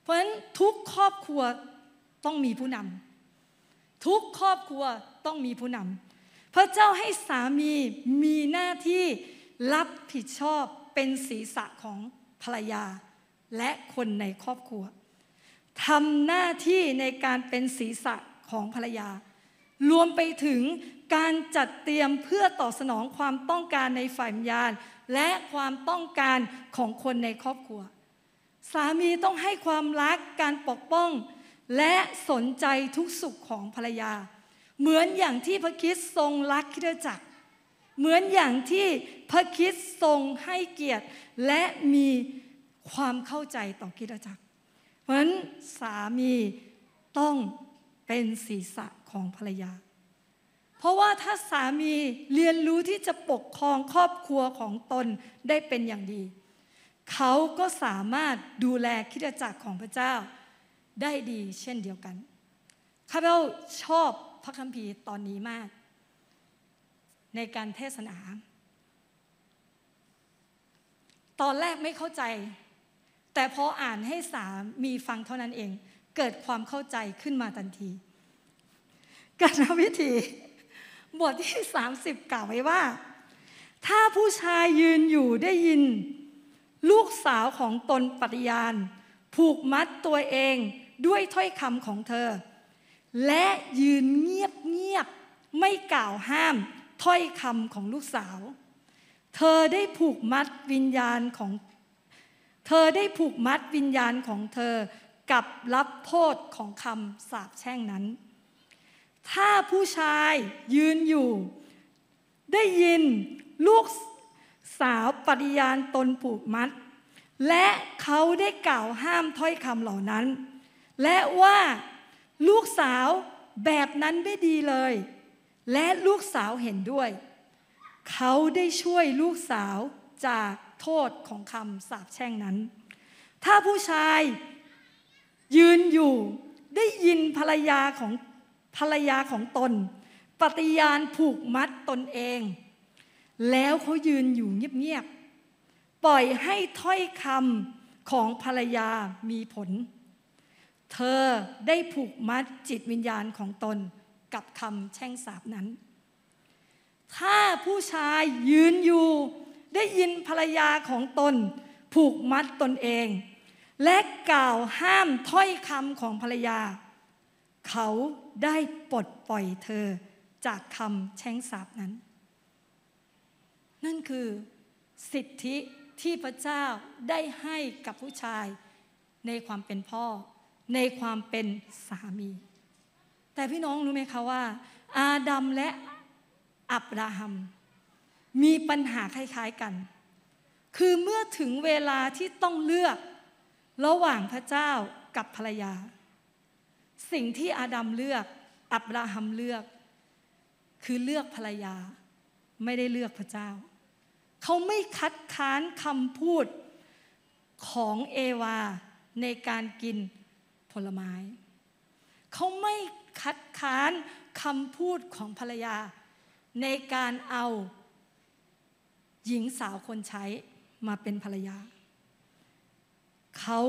เพราะฉะนั้นทุกครอบครัวต้องมีผู้นำ ทุกครอบครัวต้องมีผู้นำพระเจ้าให้สามีมีหน้าที่รับผิดชอบเป็นศีรษะของภรรยา และคนในครอบครัวทำหน้าที่ในการเป็นศีรษะของภรรยา รวมไปถึงการจัดเตรียมเพื่อตอบสนองความต้องการในฝ่ายวิญญาณ และความต้องการของคนในครอบครัว สามีต้องให้ความรักการปกป้อง และสนใจทุกสุขของภรรยา เหมือนอย่างที่พระคิดทรงรักคิดจักร เหมือนอย่างที่พระคิดทรงให้เกียรติ และมีความเข้าใจต่อคิดจักร เพราะฉะนั้นสามีต้องเป็นศีรษะของภรรยา เพราะว่าถ้าสามีเรียนรู้ที่จะปกครองครอบครัวของตนได้เป็นอย่างดี เขาก็สามารถดูแลคิดจักรของพระเจ้า ได้ดีเช่นเดียวกัน ข้าพเจ้าชอบพระคัมภีร์ตอนนี้มาก ในการเทศนา ตอนแรกไม่เข้าใจ แต่พออ่านให้สามีฟังเท่านั้นเอง เกิดความเข้าใจขึ้นมาทันทีการวิธี บทที่ 30 กล่าวไว้ว่า ถ้าผู้ชายยืนอยู่ได้ยิน ลูกสาวของตนปฏิญาณ ผูกมัดตัวเอง ด้วยถ้อยคำของเธอ และยืนเงียบเงียบไม่กล่าวห้ามถ้อยคำของลูกสาว เธอได้ผูกมัดวิญญาณของ เธอได้ผูกมัดวิญญาณของเธอกับรับโทษของคำสาปแช่งนั้น ถ้าผู้ชายยืนอยู่ ได้ยินลูกสาวปฏิญาณตนผูกมัด และเขาได้กล่าวห้ามถ้อยคำเหล่านั้น และว่าลูกสาวแบบนั้นไม่ดีเลย และลูกสาวเห็นด้วย เขาได้ช่วยลูกสาวจากโทษของคำสาปแช่งนั้น ถ้าผู้ชายยืนอยู่ได้ยินภรรยาของภรรยาของตน ปฏิญาณผูกมัดตนเอง แล้วเขายืนอยู่เงียบๆปล่อยให้ถ้อยคำของภรรยามีผล เธอได้ผูกมัดจิตวิญญาณของตนกับคำแช่งสาปนั้น ถ้าผู้ชายยืนอยู่ได้ยินภรรยาของตน ผูกมัดตนเอง และกล่าวห้ามถ้อยคำของภรรยา เขาได้ปลดปล่อยเธอจากคำแช่งสาปนั้น นั่นคือสิทธิที่พระเจ้าได้ให้กับผู้ชายในความเป็นพ่อ ในความเป็นสามี แต่พี่น้องรู้ไหมคะว่า อาดัมและอับราฮัม มีปัญหาคล้ายๆกัน คือเมื่อถึงเวลาที่ต้องเลือกระหว่างพระเจ้ากับภรรยา สิ่งที่อาดัมเลือก อับราฮัมเลือก คือเลือกภรรยา ไม่ได้เลือกพระเจ้า เขาไม่คัดค้านคำพูดของเอวาในการกิน ลไม้ เขาไม่คัดค้านคำพูดของภรรยา ในการเอาหญิงสาวคนใช้มาเป็นภรรยา เขา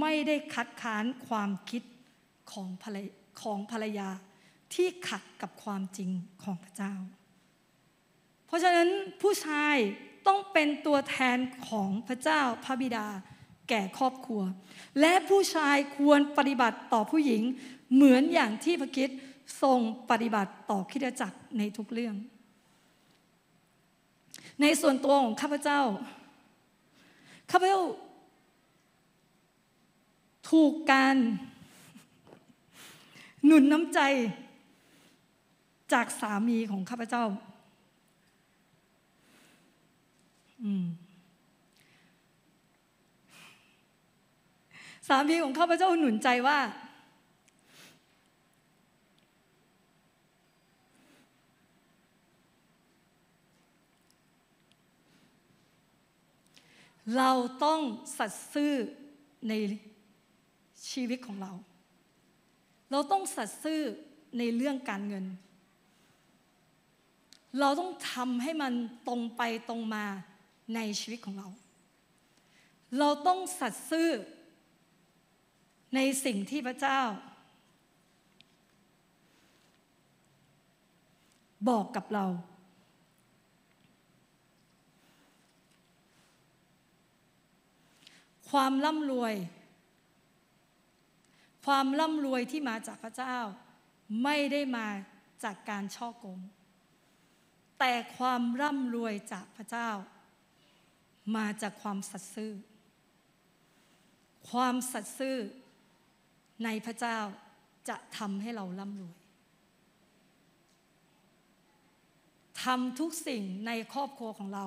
ไม่ได้คัดค้านความคิดของภรรของภรรยาที่ขัดกับความจริงของพระเจ้า เพราะฉะนั้นผู้ชายต้องเป็นตัวแทนของพระเจ้าพระบิดา แก่ครอบครัว และผู้ชายควรปฏิบัติต่อผู้หญิงเหมือนอย่างที่พระคิดทรงปฏิบัติต่อคิดจักรในทุกเรื่อง ในส่วนตัวของข้าพเจ้า ข้าพเจ้า ถูกการหนุนน้ำใจจากสามีของข้าพเจ้า สามีของข้าพเจ้าหนุนใจว่า เราต้องสัตย์ซื่อในชีวิตของเรา เราต้องสัตย์ซื่อในเรื่องการเงิน เราต้องทำให้มันตรงไปตรงมาในชีวิตของเรา เราต้องสัตย์ซื่อ ในสิ่งที่พระเจ้า บอกกับเรา ความร่ำรวย ความร่ำรวยที่มาจากพระเจ้า ไม่ได้มาจากการช่อโกง แต่ความร่ำรวยจากพระเจ้า มาจากความสัตย์ซื่อ ความสัตย์ซื่อ ในพระเจ้าจะทำให้เราร่ำรวยทำทุกสิ่งในครอบครัวของเรา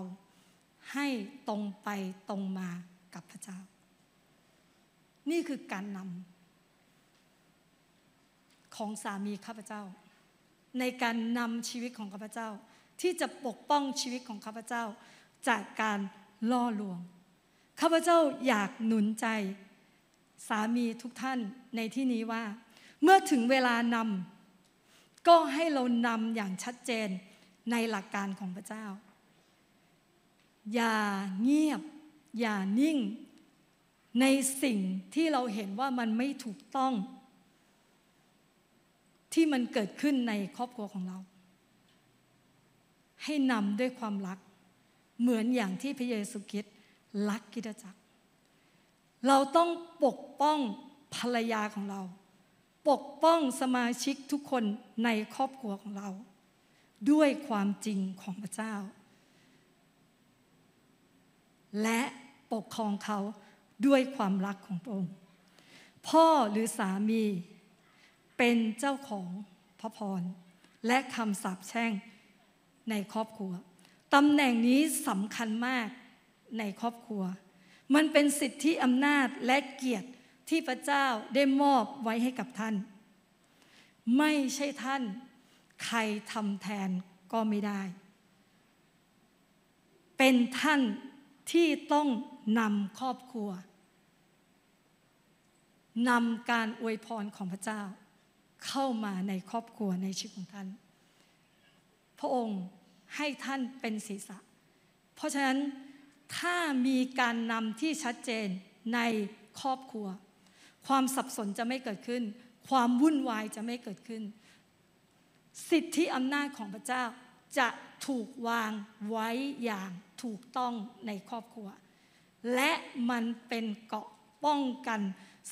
ให้ตรงไปตรงมากับพระเจ้า นี่คือการนำของสามีข้าพเจ้า ในการนำชีวิตของข้าพเจ้า ที่จะปกป้องชีวิตของข้าพเจ้า จากการล่อลวงข้าพเจ้าอยากหนุนใจ สามีทุกท่านในที่นี้ว่า เมื่อถึงเวลานำก็ให้เรานำอย่างชัดเจนในหลักการของพระเจ้า อย่าเงียบ อย่านิ่ง ในสิ่งที่เราเห็นว่ามันไม่ถูกต้อง ที่มันเกิดขึ้นในครอบครัวของเรา ให้นำด้วยความรัก เหมือนอย่างที่พระเยซูคริสต์รักกิจจักร เราต้องปกป้องภรรยาของเรา ปกป้องสมาชิกทุกคนในครอบครัวของเรา ด้วยความจริงของพระเจ้า และปกครองเขาด้วยความรักของพระองค์ พ่อหรือสามีเป็นเจ้าของพระพร และคำสาปแช่งในครอบครัวตำแหน่งนี้สำคัญมากในครอบครัว มันเป็นสิทธิอำนาจและเกียรติที่พระเจ้าได้มอบไว้ให้กับท่าน ไม่ใช่ท่าน ใครทำแทนก็ไม่ได้ เป็นท่านที่ต้องนำครอบครัวนำการอวยพรของพระเจ้า เข้ามาในครอบครัวในชีวิตของท่าน พระองค์ให้ท่านเป็นศีรษะ เพราะฉะนั้น ถ้ามีการนำที่ชัดเจนในครอบครัว ความสับสนจะไม่เกิดขึ้น ความวุ่นวายจะไม่เกิดขึ้น สิทธิอำนาจของพระเจ้าจะถูกวางไว้อย่างถูกต้องในครอบครัว และมันเป็นเกาะป้องกัน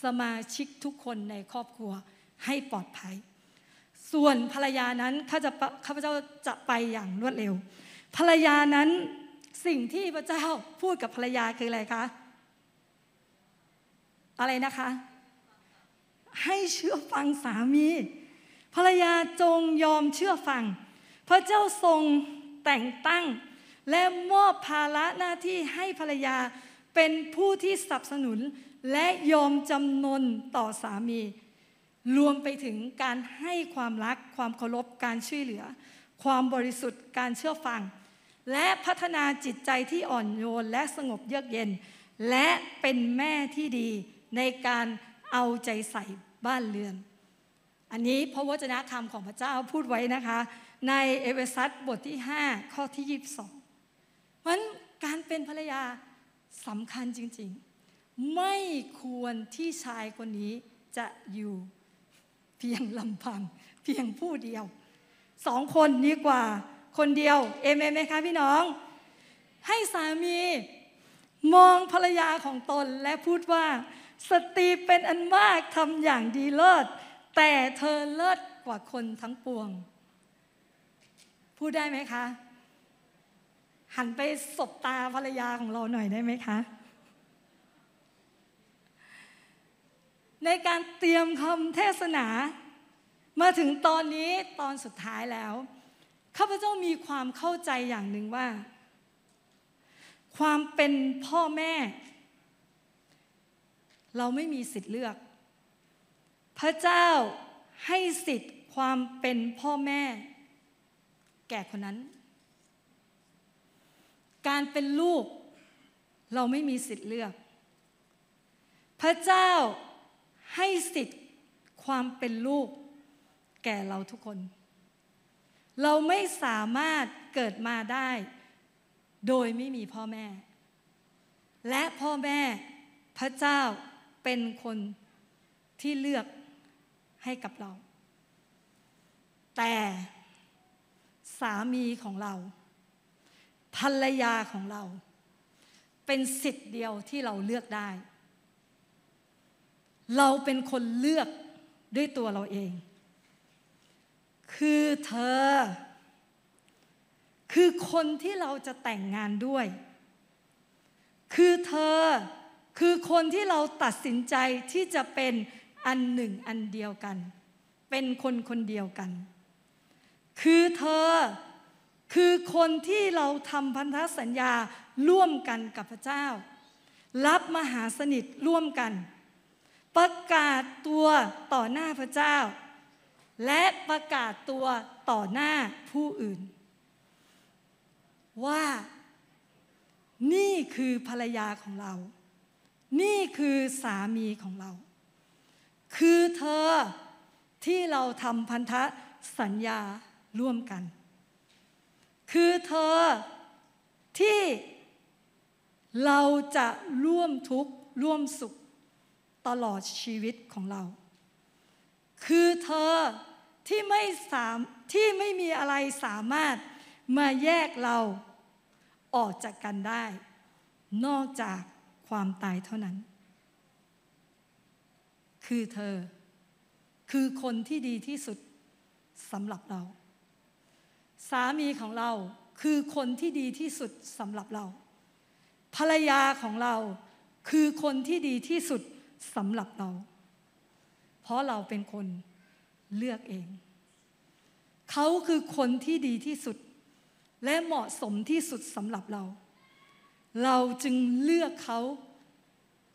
สมาชิกทุกคนในครอบครัวให้ปลอดภัย ส่วนภรรยานั้นข้าจะข้าพเจ้าจะไปอย่างรวดเร็ว ภรรยานั้น สิ่งที่พระเจ้าพูดกับภรรยาคืออะไรคะอะไรนะคะ ให้เชื่อฟังสามี ภรรยาจงยอมเชื่อฟัง พระเจ้าทรงแต่งตั้ง และมอบภาระหน้าที่ให้ภรรยาเป็นผู้ที่สนับสนุนและยอมจำนนต่อสามี รวมไปถึงการให้ความรัก ความเคารพการช่วยเหลือ ความบริสุทธิ์การเชื่อฟัง และพัฒนาจิตใจที่อ่อนโยนและสงบเยือกเย็น และเป็นแม่ที่ดีในการเอาใจใส่บ้านเรือน อันนี้พระวจนะคำของพระเจ้าพูดไว้นะคะ ในเอเวซัสบทที่ 5 ข้อที่ 22 เพราะนั้นการเป็นภรรยาสำคัญจริงๆ ไม่ควรที่ชายคนนี้จะอยู่เพียงลำพัง เพียงผู้เดียว สองคนดีกว่า คนเดียวเอเมนไหมคะพี่น้อง ให้สามีมองภรรยาของตนและพูดว่า สตรีเป็นอันมากทำอย่างดีเลิศ แต่เธอเลิศกว่าคนทั้งปวง พูดได้ไหมคะ หันไปสบตาภรรยาของเราหน่อยได้ไหมคะ ในการเตรียมคำเทศนา มาถึงตอนนี้ตอนสุดท้ายแล้ว ข้าพเจ้ามีความเข้าใจอย่างหนึ่งว่า ความเป็นพ่อแม่ เราไม่มีสิทธิ์เลือก พระเจ้าให้สิทธิ์ความเป็นพ่อแม่ แก่คนนั้น การเป็นลูก เราไม่มีสิทธิ์เลือก พระเจ้าให้สิทธิ์ความเป็นลูก แก่เราทุกคน เราไม่สามารถเกิดมาได้ โดยไม่มีพ่อแม่ และพ่อแม่พระเจ้าเป็นคนที่เลือกให้กับเรา แต่สามีของเรา ภรรยาของเรา เป็นสิทธิ์เดียวที่เราเลือกได้ เราเป็นคนเลือกด้วยตัวเราเอง คือเธอ คือคนที่เราจะแต่งงานด้วย คือเธอ คือคนที่เราตัดสินใจที่จะเป็นอันหนึ่งอันเดียวกัน เป็นคนคนเดียวกัน คือเธอ คือคนที่เราทำพันธสัญญาร่วมกันกับพระเจ้า รับมหาสนิทร่วมกัน ประกาศตัวต่อหน้าพระเจ้า และประกาศตัวต่อหน้าผู้อื่น ว่านี่คือภรรยาของเรา นี่คือสามีของเรา คือเธอที่เราทำพันธสัญญาร่วมกัน คือเธอที่เราจะร่วมทุกข์ร่วมสุขตลอดชีวิตของเรา คือเธอที่ไม่สามที่ไม่มีอะไรสามารถมาแยกเราออกจากกันได้ นอกจากความตายเท่านั้น คือเธอ คือคนที่ดีที่สุดสำหรับเรา สามีของเราคือคนที่ดีที่สุดสำหรับเรา ภรรยาของเราคือคนที่ดีที่สุดสำหรับเรา เพราะเราเป็นคนเลือกเอง เขาคือคนที่ดีที่สุด และเหมาะสมที่สุดสำหรับเรา เราจึงเลือกเขา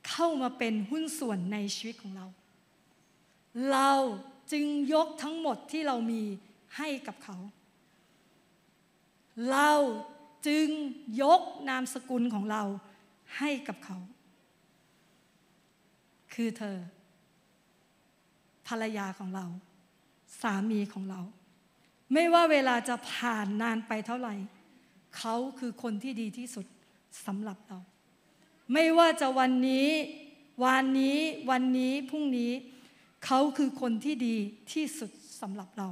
เข้ามาเป็นหุ้นส่วนในชีวิตของเรา เราจึงยกทั้งหมดที่เรามีให้กับเขา เราจึงยกนามสกุลของเราให้กับเขา คือเธอ ภรรยาของเรา สามีของเรา ไม่ว่าเวลาจะผ่านนานไปเท่าไหร่ เขาคือคนที่ดีที่สุดสำหรับเรา ไม่ว่าจะวันนี้วันนี้ วันนี้พรุ่งนี้ เขาคือคนที่ดีที่สุดสำหรับเรา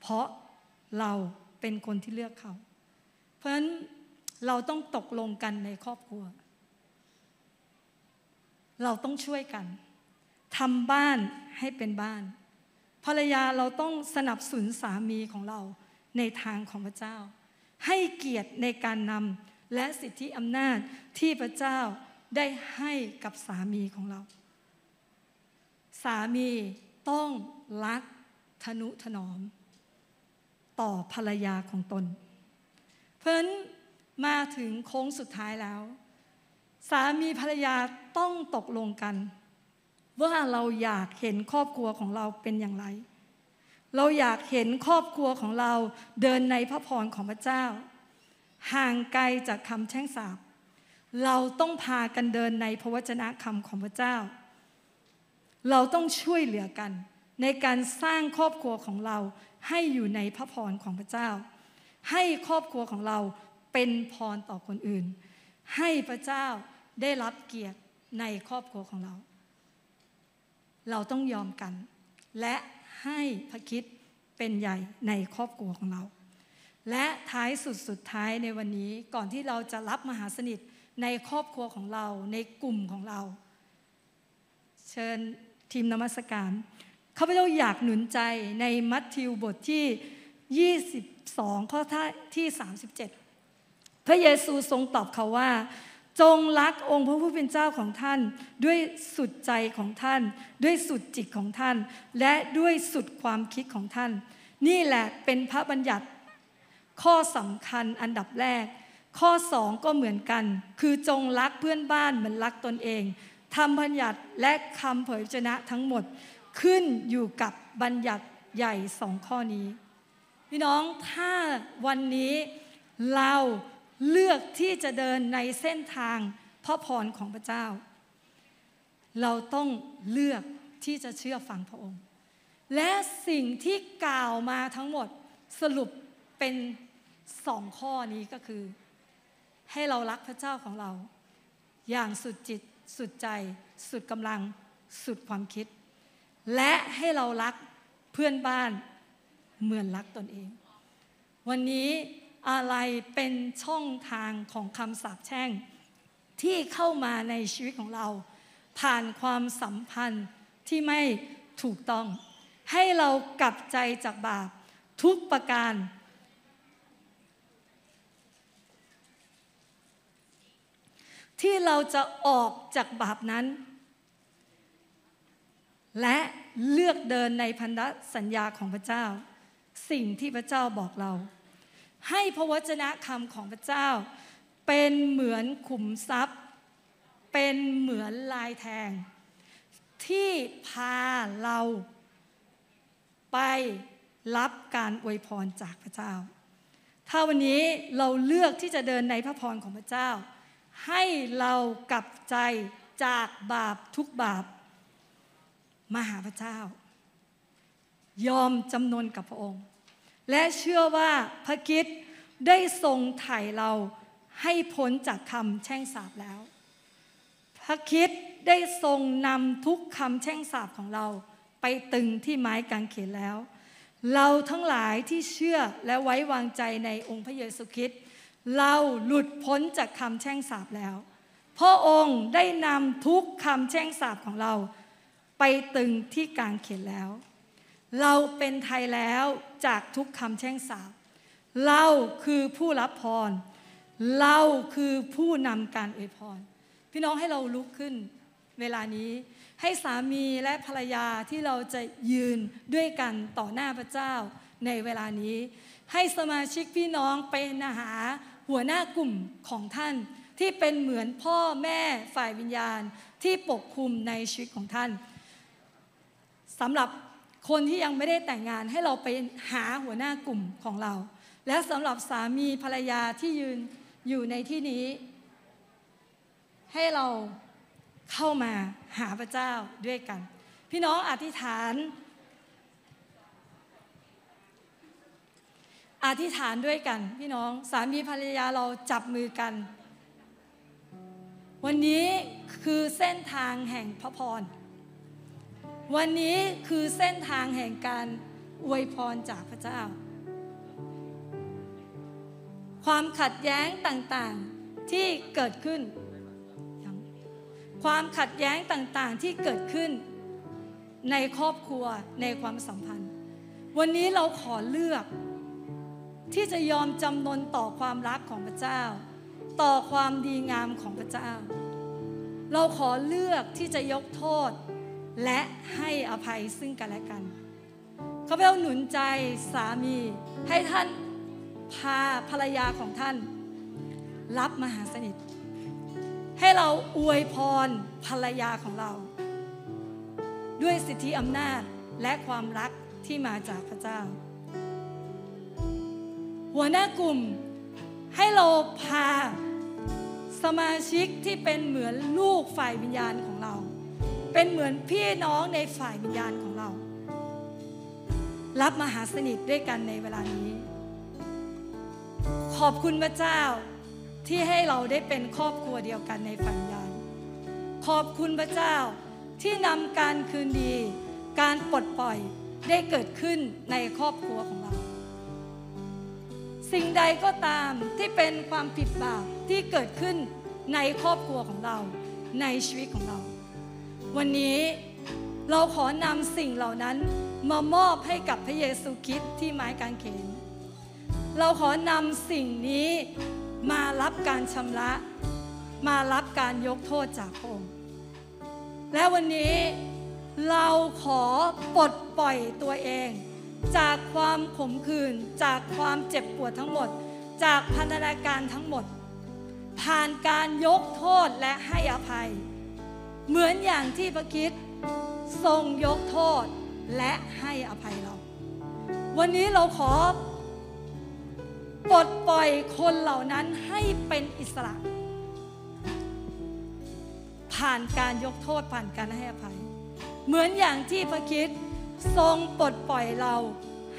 เพราะเราเป็นคนที่เลือกเขา เพราะฉะนั้นเราต้องตกลงกันในครอบครัว เราต้องช่วยกัน ทำบ้านให้เป็นบ้าน ภรรยาเราต้องสนับสนุนสามีของเราในทางของพระเจ้า ให้เกียรติในการนำและสิทธิอำนาจที่พระเจ้าได้ให้กับสามีของเรา สามีต้องรักทนุถนอม ต่อภรรยาของตน เพราะฉะนั้นมาถึงโค้งสุดท้ายแล้ว สามีภรรยาต้องตกลงกัน ว่าเราอยากเห็นครอบครัวของเราเป็นอย่างไร เราอยากเห็นครอบครัวของเราเดินในพระพรของพระเจ้า ห่างไกลจากคำแช่งสาปเราต้องพากันเดินในพระวจนะคำของพระเจ้า เราต้องช่วยเหลือกัน ในการสร้างครอบครัวของเราให้อยู่ในพระพรของพระเจ้า ให้ครอบครัวของเราเป็นพรต่อคนอื่น ให้พระเจ้าได้รับเกียรติในครอบครัวของเรา เราต้องยอมกัน และให้พระคิดเป็นใหญ่ในครอบครัวของเรา และท้ายสุดสุดท้ายในวันนี้ก่อนที่เราจะรับมหาสนิทในครอบครัวของเราในกลุ่มของเรา เชิญทีมนมัสการข้าพเจ้าอยากหนุนใจในมัทธิวบทที่ 22 ข้อที่ 37 พระเยซูทรงตอบเขาว่า จงรักองค์พระผู้เป็นเจ้าของท่าน ด้วยสุดใจของท่าน ด้วยสุดจิตของท่าน และด้วยสุดความคิดของท่าน นี่แหละเป็นพระบัญญัติ ข้อสำคัญอันดับแรก ข้อสองก็เหมือนกัน คือจงรักเพื่อนบ้านเหมือนรักตนเองทำบัญญัติและคำเผยชนะทั้งหมดขึ้นอยู่กับบัญญัติใหญ่สองข้อนี้ พี่น้องถ้าวันนี้เรา เลือกที่จะเดินในเส้นทางพระพรของพระเจ้า เราต้องเลือกที่จะเชื่อฟังพระองค์ และสิ่งที่กล่าวมาทั้งหมดสรุปเป็นสองข้อนี้ก็คือ ให้เรารักพระเจ้าของเรา อย่างสุดจิตสุดใจ สุดกำลังสุดความคิด และให้เรารักเพื่อนบ้านเหมือนรักตนเอง วันนี้ อะไรเป็นช่องทางของคำสาปแช่ง ที่เข้ามาในชีวิตของเรา ผ่านความสัมพันธ์ที่ไม่ถูกต้อง ให้เรากลับใจจากบาปทุกประการ ที่เราจะออกจากบาปนั้น และเลือกเดินในพันธสัญญาของพระเจ้า สิ่งที่พระเจ้าบอกเรา ให้พระวจนะคำของพระเจ้า เป็นเหมือนขุมทรัพย์ เป็นเหมือนลายแทง ที่พาเราไปรับการอวยพรจากพระเจ้า ถ้าวันนี้เราเลือกที่จะเดินในพระพรของพระเจ้า ให้เรากลับใจจากบาปทุกบาปมาหาพระเจ้า ยอมจำนนกับพระองค์ และเชื่อว่าพระคิดได้ทรงไถ่เราให้พ้นจากคำแช่งสาปแล้ว พระคิดได้ทรงนำทุกคำแช่งสาปของเรา ไปตึงที่ไม้กางเขนแล้ว เราทั้งหลายที่เชื่อและไว้วางใจในองค์พระเยซูคริสต์เราหลุดพ้นจากคำแช่งสาปแล้วพระองค์ได้นำทุกคำแช่งสาปของเรา ไปตึงที่กางเขนแล้ว เราเป็นไทยแล้ว จากทุกคำแช่งสาปเราคือผู้รับพร เราคือผู้นำการอวยพร พี่น้องให้เราลุกขึ้น เวลานี้ให้สามีและภรรยาที่เราจะยืนด้วยกันต่อหน้าพระเจ้าในเวลานี้ ให้สมาชิกพี่น้องไปนหาหัวหน้ากลุ่มของท่านที่เป็นเหมือนพ่อแม่ฝ่ายวิญญาณที่ปกคลุมในชีวิตของท่านสำหรับ คนที่ยังไม่ได้แต่งงานให้เราไปหาหัวหน้ากลุ่มของเรา และสำหรับสามีภรรยาที่ยืนอยู่ในที่นี้ ให้เราเข้ามาหาพระเจ้าด้วยกัน พี่น้องอธิษฐาน อธิษฐานด้วยกัน พี่น้องสามีภรรยาเราจับมือกัน วันนี้คือเส้นทางแห่งพระพร วันนี้คือเส้นทางแห่งการอวยพรจากพระเจ้า ความขัดแย้งต่างๆที่เกิดขึ้น ความขัดแย้งต่างๆที่เกิดขึ้น ในครอบครัวในความสัมพันธ์ วันนี้เราขอเลือก ที่จะยอมจำนนต่อความรักของพระเจ้า ต่อความดีงามของพระเจ้า เราขอเลือกที่จะยกโทษ และให้อภัยซึ่งกันและกันเขาพเจ้าหนุนใจสามี ให้ท่านพาภรรยาของท่าน รับมหาสนิท ให้เราอวยพรภรรยาของเรา ด้วยสิทธิอำนาจและความรักที่มาจากพระเจ้า หัวหน้ากลุ่มให้เราพาสมาชิกที่เป็นเหมือนลูกฝ่ายวิญญาณของเรา เป็นเหมือนพี่น้องในฝ่ายวิญญาณของเรา รับมหาสนิทด้วยกันในเวลานี้ ขอบคุณพระเจ้าที่ให้เราได้เป็นครอบครัวเดียวกันในฝ่ายวิญญาณ ขอบคุณพระเจ้าที่นำการคืนดี การปลดปล่อยได้เกิดขึ้นในครอบครัวของเรา สิ่งใดก็ตามที่เป็นความผิดบาปที่เกิดขึ้นในครอบครัวของเรา ในชีวิตของเรา วันนี้เราขอนำสิ่งเหล่านั้นมามอบให้กับพระเยซูคริสต์ที่ไม้กางเขน เราขอนำสิ่งนี้มารับการชำระ มารับการยกโทษจากพระองค์ และวันนี้เราขอปลดปล่อยตัวเอง จากความขมขื่นจากความเจ็บปวดทั้งหมด จากพันธนาการทั้งหมด ผ่านการยกโทษและให้อภัย เหมือนอย่างที่พระคิดทรงยกโทษและให้อภัยเรา วันนี้เราขอปลดปล่อยคนเหล่านั้นให้เป็นอิสระ ผ่านการยกโทษผ่านการให้อภัย เหมือนอย่างที่พระคิดทรงปลดปล่อยเรา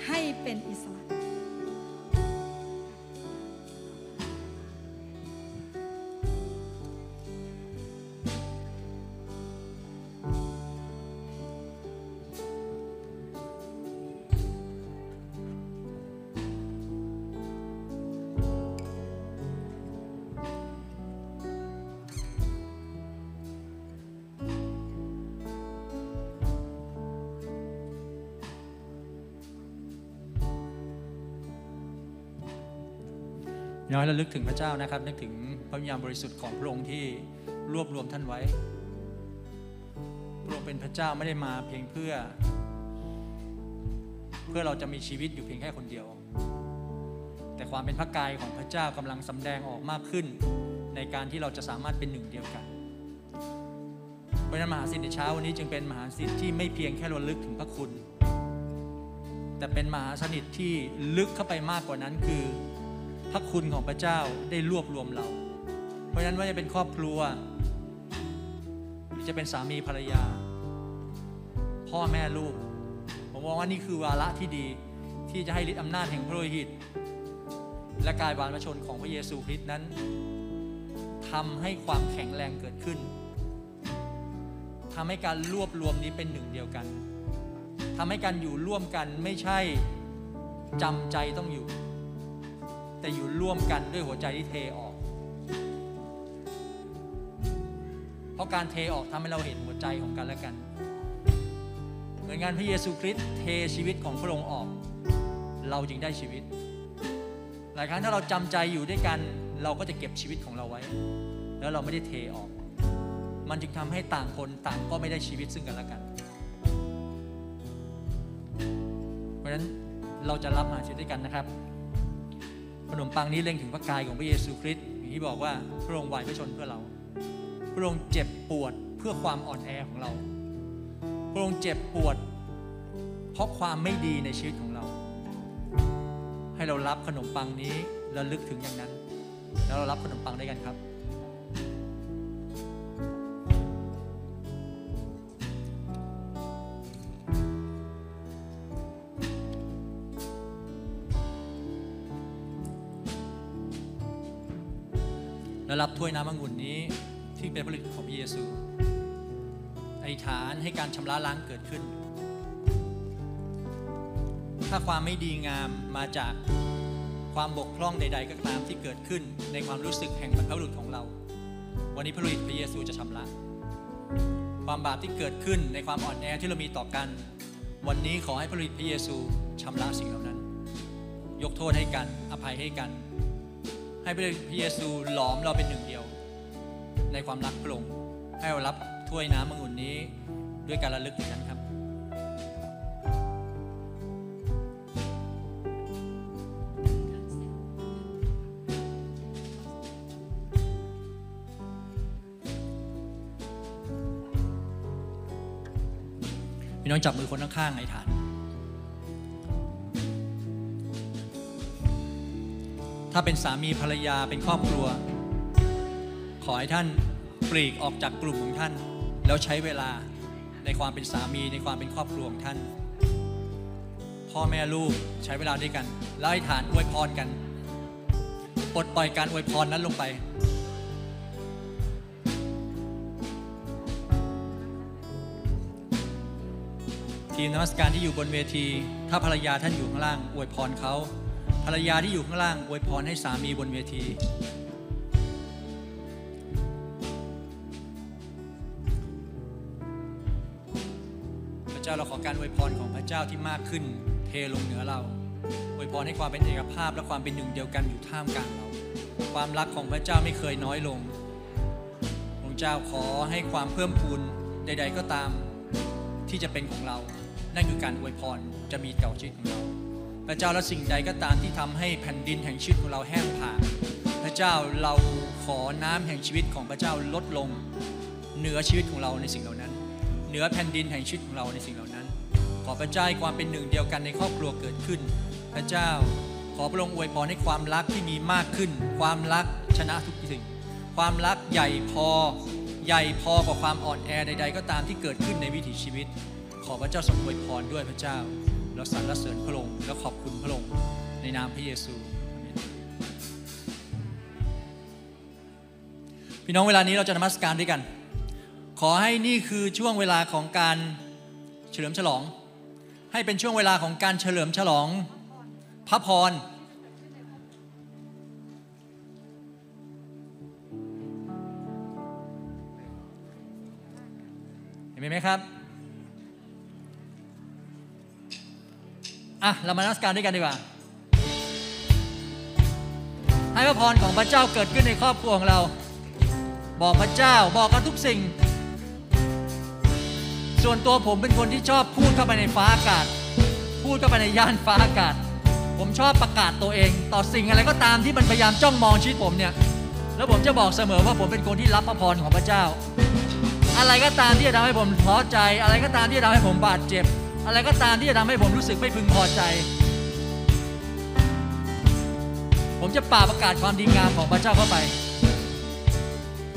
ให้เป็นอิสระ น้อยระลึกถึงพระเจ้านะครับ นึกถึงพระวิญญาณบริสุทธิ์ของพระองค์ที่รวบรวมท่านไว้ พระองค์เป็นพระเจ้าไม่ได้มาเพียงเพื่อ เพื่อเราจะมีชีวิตอยู่เพียงแค่คนเดียว แต่ความเป็นพระกายของพระเจ้ากำลังสำแดงออกมากขึ้น ในการที่เราจะสามารถเป็นหนึ่งเดียวกัน เพราะนั้นมหาสิทธิ์ในเช้าวันนี้จึงเป็นมหาสิทธิ์ที่ไม่เพียงแค่ระลึกถึงพระคุณ แต่เป็นมหาสนิทที่ลึกเข้าไปมากกว่านั้นคือ พระคุณของพระเจ้าได้รวบรวมเรา เพราะฉะนั้นว่าจะเป็นครอบครัว หรือจะเป็นสามีภรรยา พ่อแม่ลูก ผมมองว่านี่คือวาระที่ดีที่จะให้ฤทธิอำนาจแห่งพระโลหิต และกายวานพระชนของพระเยซูคริสต์นั้นทำให้ความแข็งแรงเกิดขึ้นทำให้การรวบรวมนี้เป็นหนึ่งเดียวกันทำให้การอยู่ร่วมกันไม่ใช่จำใจต้องอยู่ แต่อยู่ร่วมกันด้วยหัวใจที่เทออก เพราะการเทออกทำให้เราเห็นหัวใจของกันและกัน เหมือนงานพระเยซูคริสต์เทชีวิตของพระองค์ออก เราจึงได้ชีวิต หลายครั้งถ้าเราจำใจอยู่ด้วยกัน เราก็จะเก็บชีวิตของเราไว้ แล้วเราไม่ได้เทออก มันจึงทำให้ต่างคนต่างก็ไม่ได้ชีวิตซึ่งกันและกัน เพราะฉะนั้นเราจะรับมหาชีวิตด้วยกันนะครับ ขนมปังนี้เล็งถึงพระกายของพระเยซูคริสต์อย่างที่บอกว่าพระองค์วายพระชนเพื่อเรา พระองค์เจ็บปวดเพื่อความอ่อนแอของเรา พระองค์เจ็บปวด เพราะความไม่ดีในชีวิตของเรา ให้เรารับขนมปังนี้และลึกถึงอย่างนั้น แล้วเรารับขนมปังด้วยกันครับ วยน้ำองุ่นนี้ที่เป็นผลิตของพระเยซูอธิษฐานให้การชำระล้างเกิดขึ้น ถ้าความไม่ดีงามมาจากความบกพร่องใด ๆ ก็ตามที่เกิดขึ้นในความรู้สึกแห่งบรรพบุรุษของเรา วันนี้พระฤทธิ์พระเยซูจะชำระ ความบาปที่เกิดขึ้นในความอ่อนแอที่เรามีต่อกัน วันนี้ขอให้พระฤทธิ์พระเยซูชำระสิ่งเหล่านั้น ยกโทษให้กัน อภัยให้กัน ให้พระเยซูหลอมเราเป็นหนึ่งเดียว ในความรักพระองค์ให้เรารับถ้วยน้ำองุ่นนี้ด้วยการระลึกถึงนั้นครับพี่น้องจับมือคนข้างๆในฐาน ถ้าเป็นสามีภรรยาเป็นครอบครัว ขอให้ท่านปลีกออกจากกลุ่มของท่าน แล้วใช้เวลาในความเป็นสามีในความเป็นครอบครัวของท่าน พ่อแม่ลูกใช้เวลาด้วยกันแล้วให้ฐานอวยพรกันปลดปล่อยการอวยพรนั้นลงไปทีมนมัสการที่อยู่บนเวที ถ้าภรรยาท่านอยู่ข้างล่าง อวยพรเขา ภรรยาที่อยู่ข้างล่างอวยพรให้สามีบนเวที พระเจ้าเราขอการอวยพรของพระเจ้าที่มากขึ้น เทลงเหนือเราอวยพรให้ความเป็นเอกภาพและความเป็นหนึ่งเดียวกันอยู่ท่ามกลางเรา ความรักของพระเจ้าไม่เคยน้อยลงพระเจ้าขอให้ความเพิ่มพูนใด ๆ ก็ตามที่จะเป็นของเรา นั่นคือการอวยพรจะมีต่อชีวิตของเรา พระเจ้าและสิ่งใดก็ตามที่ทำให้แผ่นดินแห่งชีวิตของเราแห้งผากพระเจ้าเราขอน้ำแห่งชีวิตของพระเจ้าลดลง เหนือชีวิตของเราในสิ่งเหล่านั้น เหนือแผ่นดินแห่งชีวิตของเราในสิ่งเหล่านั้น ขอพระเจ้าให้ความเป็นหนึ่งเดียวกันในครอบครัวเกิดขึ้น พระเจ้าขอพระองค์อวยพรให้ความรักที่มีมากขึ้น ความรักชนะทุกสิ่ง ความรักใหญ่พอใหญ่พอกว่าความอ่อนแอใด ๆ ก็ตามที่เกิดขึ้นในวิถีชีวิต ขอพระเจ้าทรงอวยพรด้วยพระเจ้า เราสรรเสริญพระองค์และขอบคุณพระองค์ในนามพระเยซูพี่น้องเวลานี้เราจะนมัสการด้วยกัน ขอให้นี่คือช่วงเวลาของการเฉลิมฉลอง ให้เป็นช่วงเวลาของการเฉลิมฉลองพระพรเห็นไหมครับ อะ เรามานมัสการด้วยกันดีกว่า ให้พระพรของพระเจ้าเกิดขึ้นในครอบครัวของเรา บอกพระเจ้าบอกกับทุกสิ่ง ส่วนตัวผมเป็นคนที่ชอบพูดเข้าไปในฟ้าอากาศ พูดเข้าไปในย่านฟ้าอากาศ ผมชอบประกาศตัวเอง ต่อสิ่งอะไรก็ตามที่มันพยายามจ้องมองชีวิตผมเนี่ย แล้วผมจะบอกเสมอว่าผมเป็นคนที่รับพระพรของพระเจ้า อะไรก็ตามที่จะทำให้ผมท้อใจ อะไรก็ตามที่จะทำให้ผมบาดเจ็บ อะไรก็ตามที่จะทำให้ผมรู้สึกไม่พึงพอใจ ผมจะป่าประกาศความดีงามของพระเจ้าเข้าไป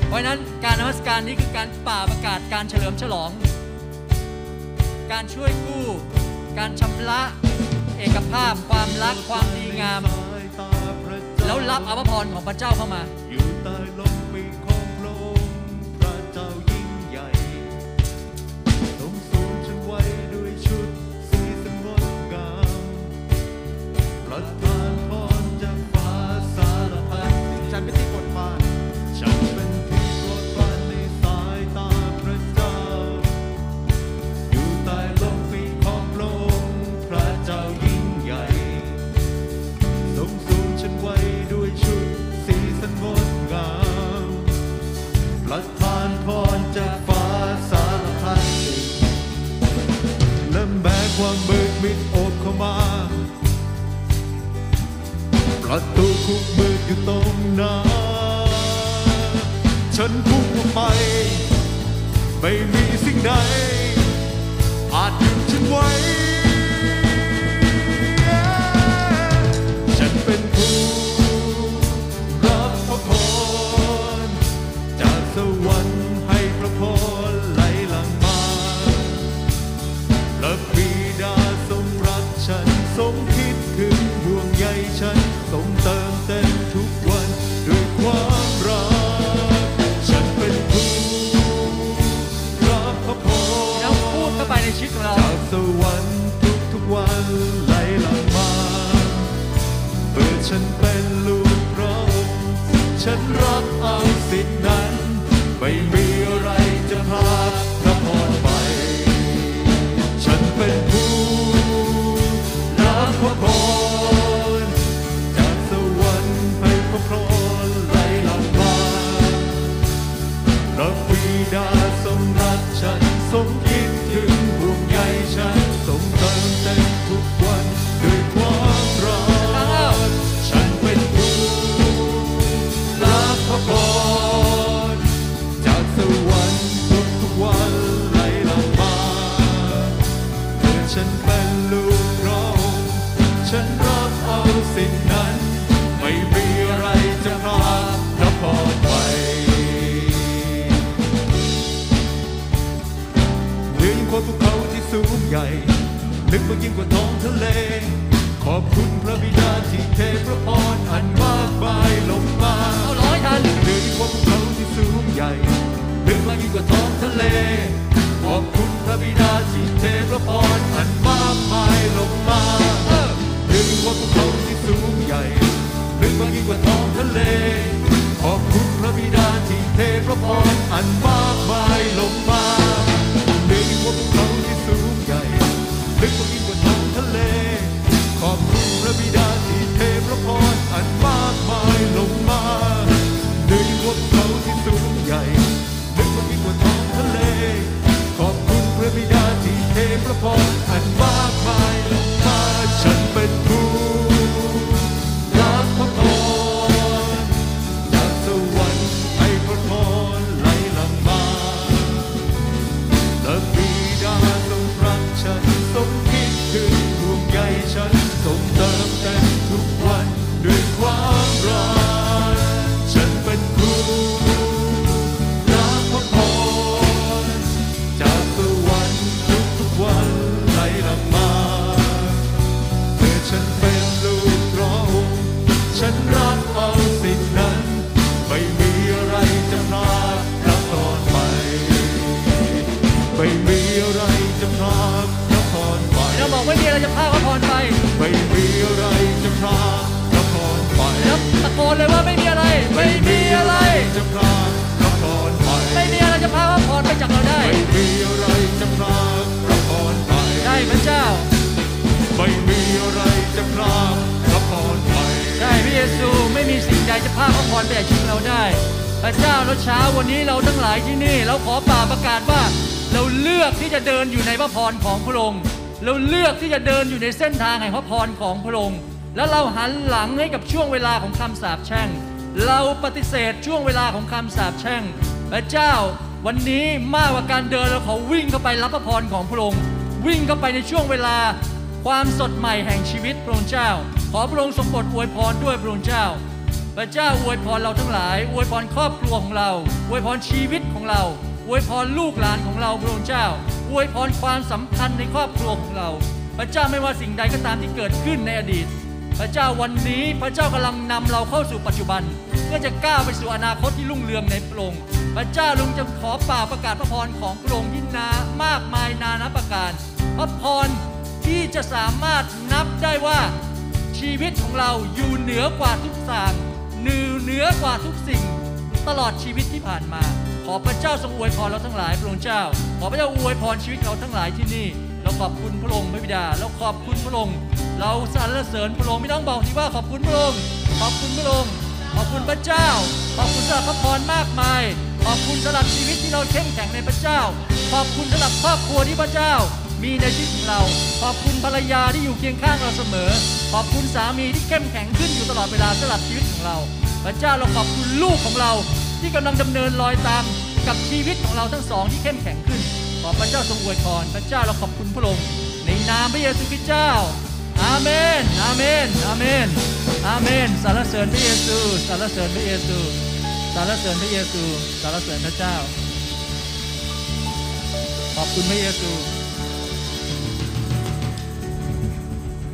เพราะนั้นการนมัสการนี้คือการป่าประกาศการเฉลิมฉลอง การช่วยกู้ การชำระเอกภาพ ความรักความดีงาม แล้วรับอภพรของพระเจ้าเข้ามา ประตูคุกมืดอยู่ตรงนั้นฉันพุ่งไป ไม่มีสิ่งใด อาจหยุฉันไว้ ส้นทางแห่งพระพรของพระองค์และเราหันหลังให้กับช่วงเวลาของคำสาปแช่ง เราปฏิเสธช่วงเวลาของคำสาปแช่งพระเจ้าวันนี้มากกว่าการเดินเราขอวิ่งเข้าไปรับพระพรของพระองค์วิ่งเข้าไปในช่วงเวลาความสดใหม่แห่งชีวิตพระองค์เจ้า ขอพระองค์ทรงโอวยพรด้วยพระองค์เจ้า พระเจ้าอวยพรเราทั้งหลาย อวยพรครอบครัวของเราอวยพรชีวิตของเราอวยพรลูกหลานของเราพระองค์เจ้าอวยพรความสัมพันธ์ในครอบครัวของเรา พระเจ้าไม่ว่าสิ่งใดก็ตามที่เกิดขึ้นในอดีต พระเจ้าวันนี้พระเจ้ากำลังนำเราเข้าสู่ปัจจุบัน เพื่อจะก้าวไปสู่อนาคตที่รุ่งเรืองในพระองค์พระเจ้าลุงจะขอป่าประกาศพระพรของพระองค์ที่นามากมายนานับประการพระพรที่จะสามารถนับได้ว่าชีวิตของเราอยู่เหนือกว่าทุกสิ่เหนือเหนือกว่าทุกสิ่ง ตลอดชีวิตที่ผ่านมา ขอพระเจ้าทรงอวยพรเราทั้งหลายพระองค์เจ้า ขอพระเจ้าอวยพรชีวิตเราทั้งหลายที่นี่ เราขอบคุณพระองค์พระบิดา เราขอบคุณพระองค์ เราสรรเสริญพระองค์ไม่ต้องบอกที่ว่าขอบคุณพระองค์ขอบคุณพระองค์ขอบคุณพระเจ้า ขอบคุณสำหรับพระพรมากมาย ขอบคุณสำหรับชีวิตที่เราเข้มแข็งในพระเจ้า ขอบคุณสำหรับครอบครัวที่พระเจ้า มีในชีวิตของเรา ขอบคุณภรรยาที่อยู่เคียงข้างเราเสมอ ขอบคุณสามีที่เข้มแข็งขึ้นอยู่ตลอดเวลาสำหรับชีวิตของเรา พระเจ้าเราขอบคุณลูกของเรา ที่กำลังดำเนินรอยตามกับชีวิตของเราทั้งสองที่เข้มแข็งขึ้น อพระเจ้าทรงอวยพรพระเจ้าเราขอบคุณพระองค์ในนามพระเยซูคริสต์เจ้า อาเมน อาเมน อาเมน อาเมน สรรเสริญพระเยซู สรรเสริญพระเยซู สรรเสริญพระเยซู สรรเสริญพระเจ้า ขอบคุณพระเยซู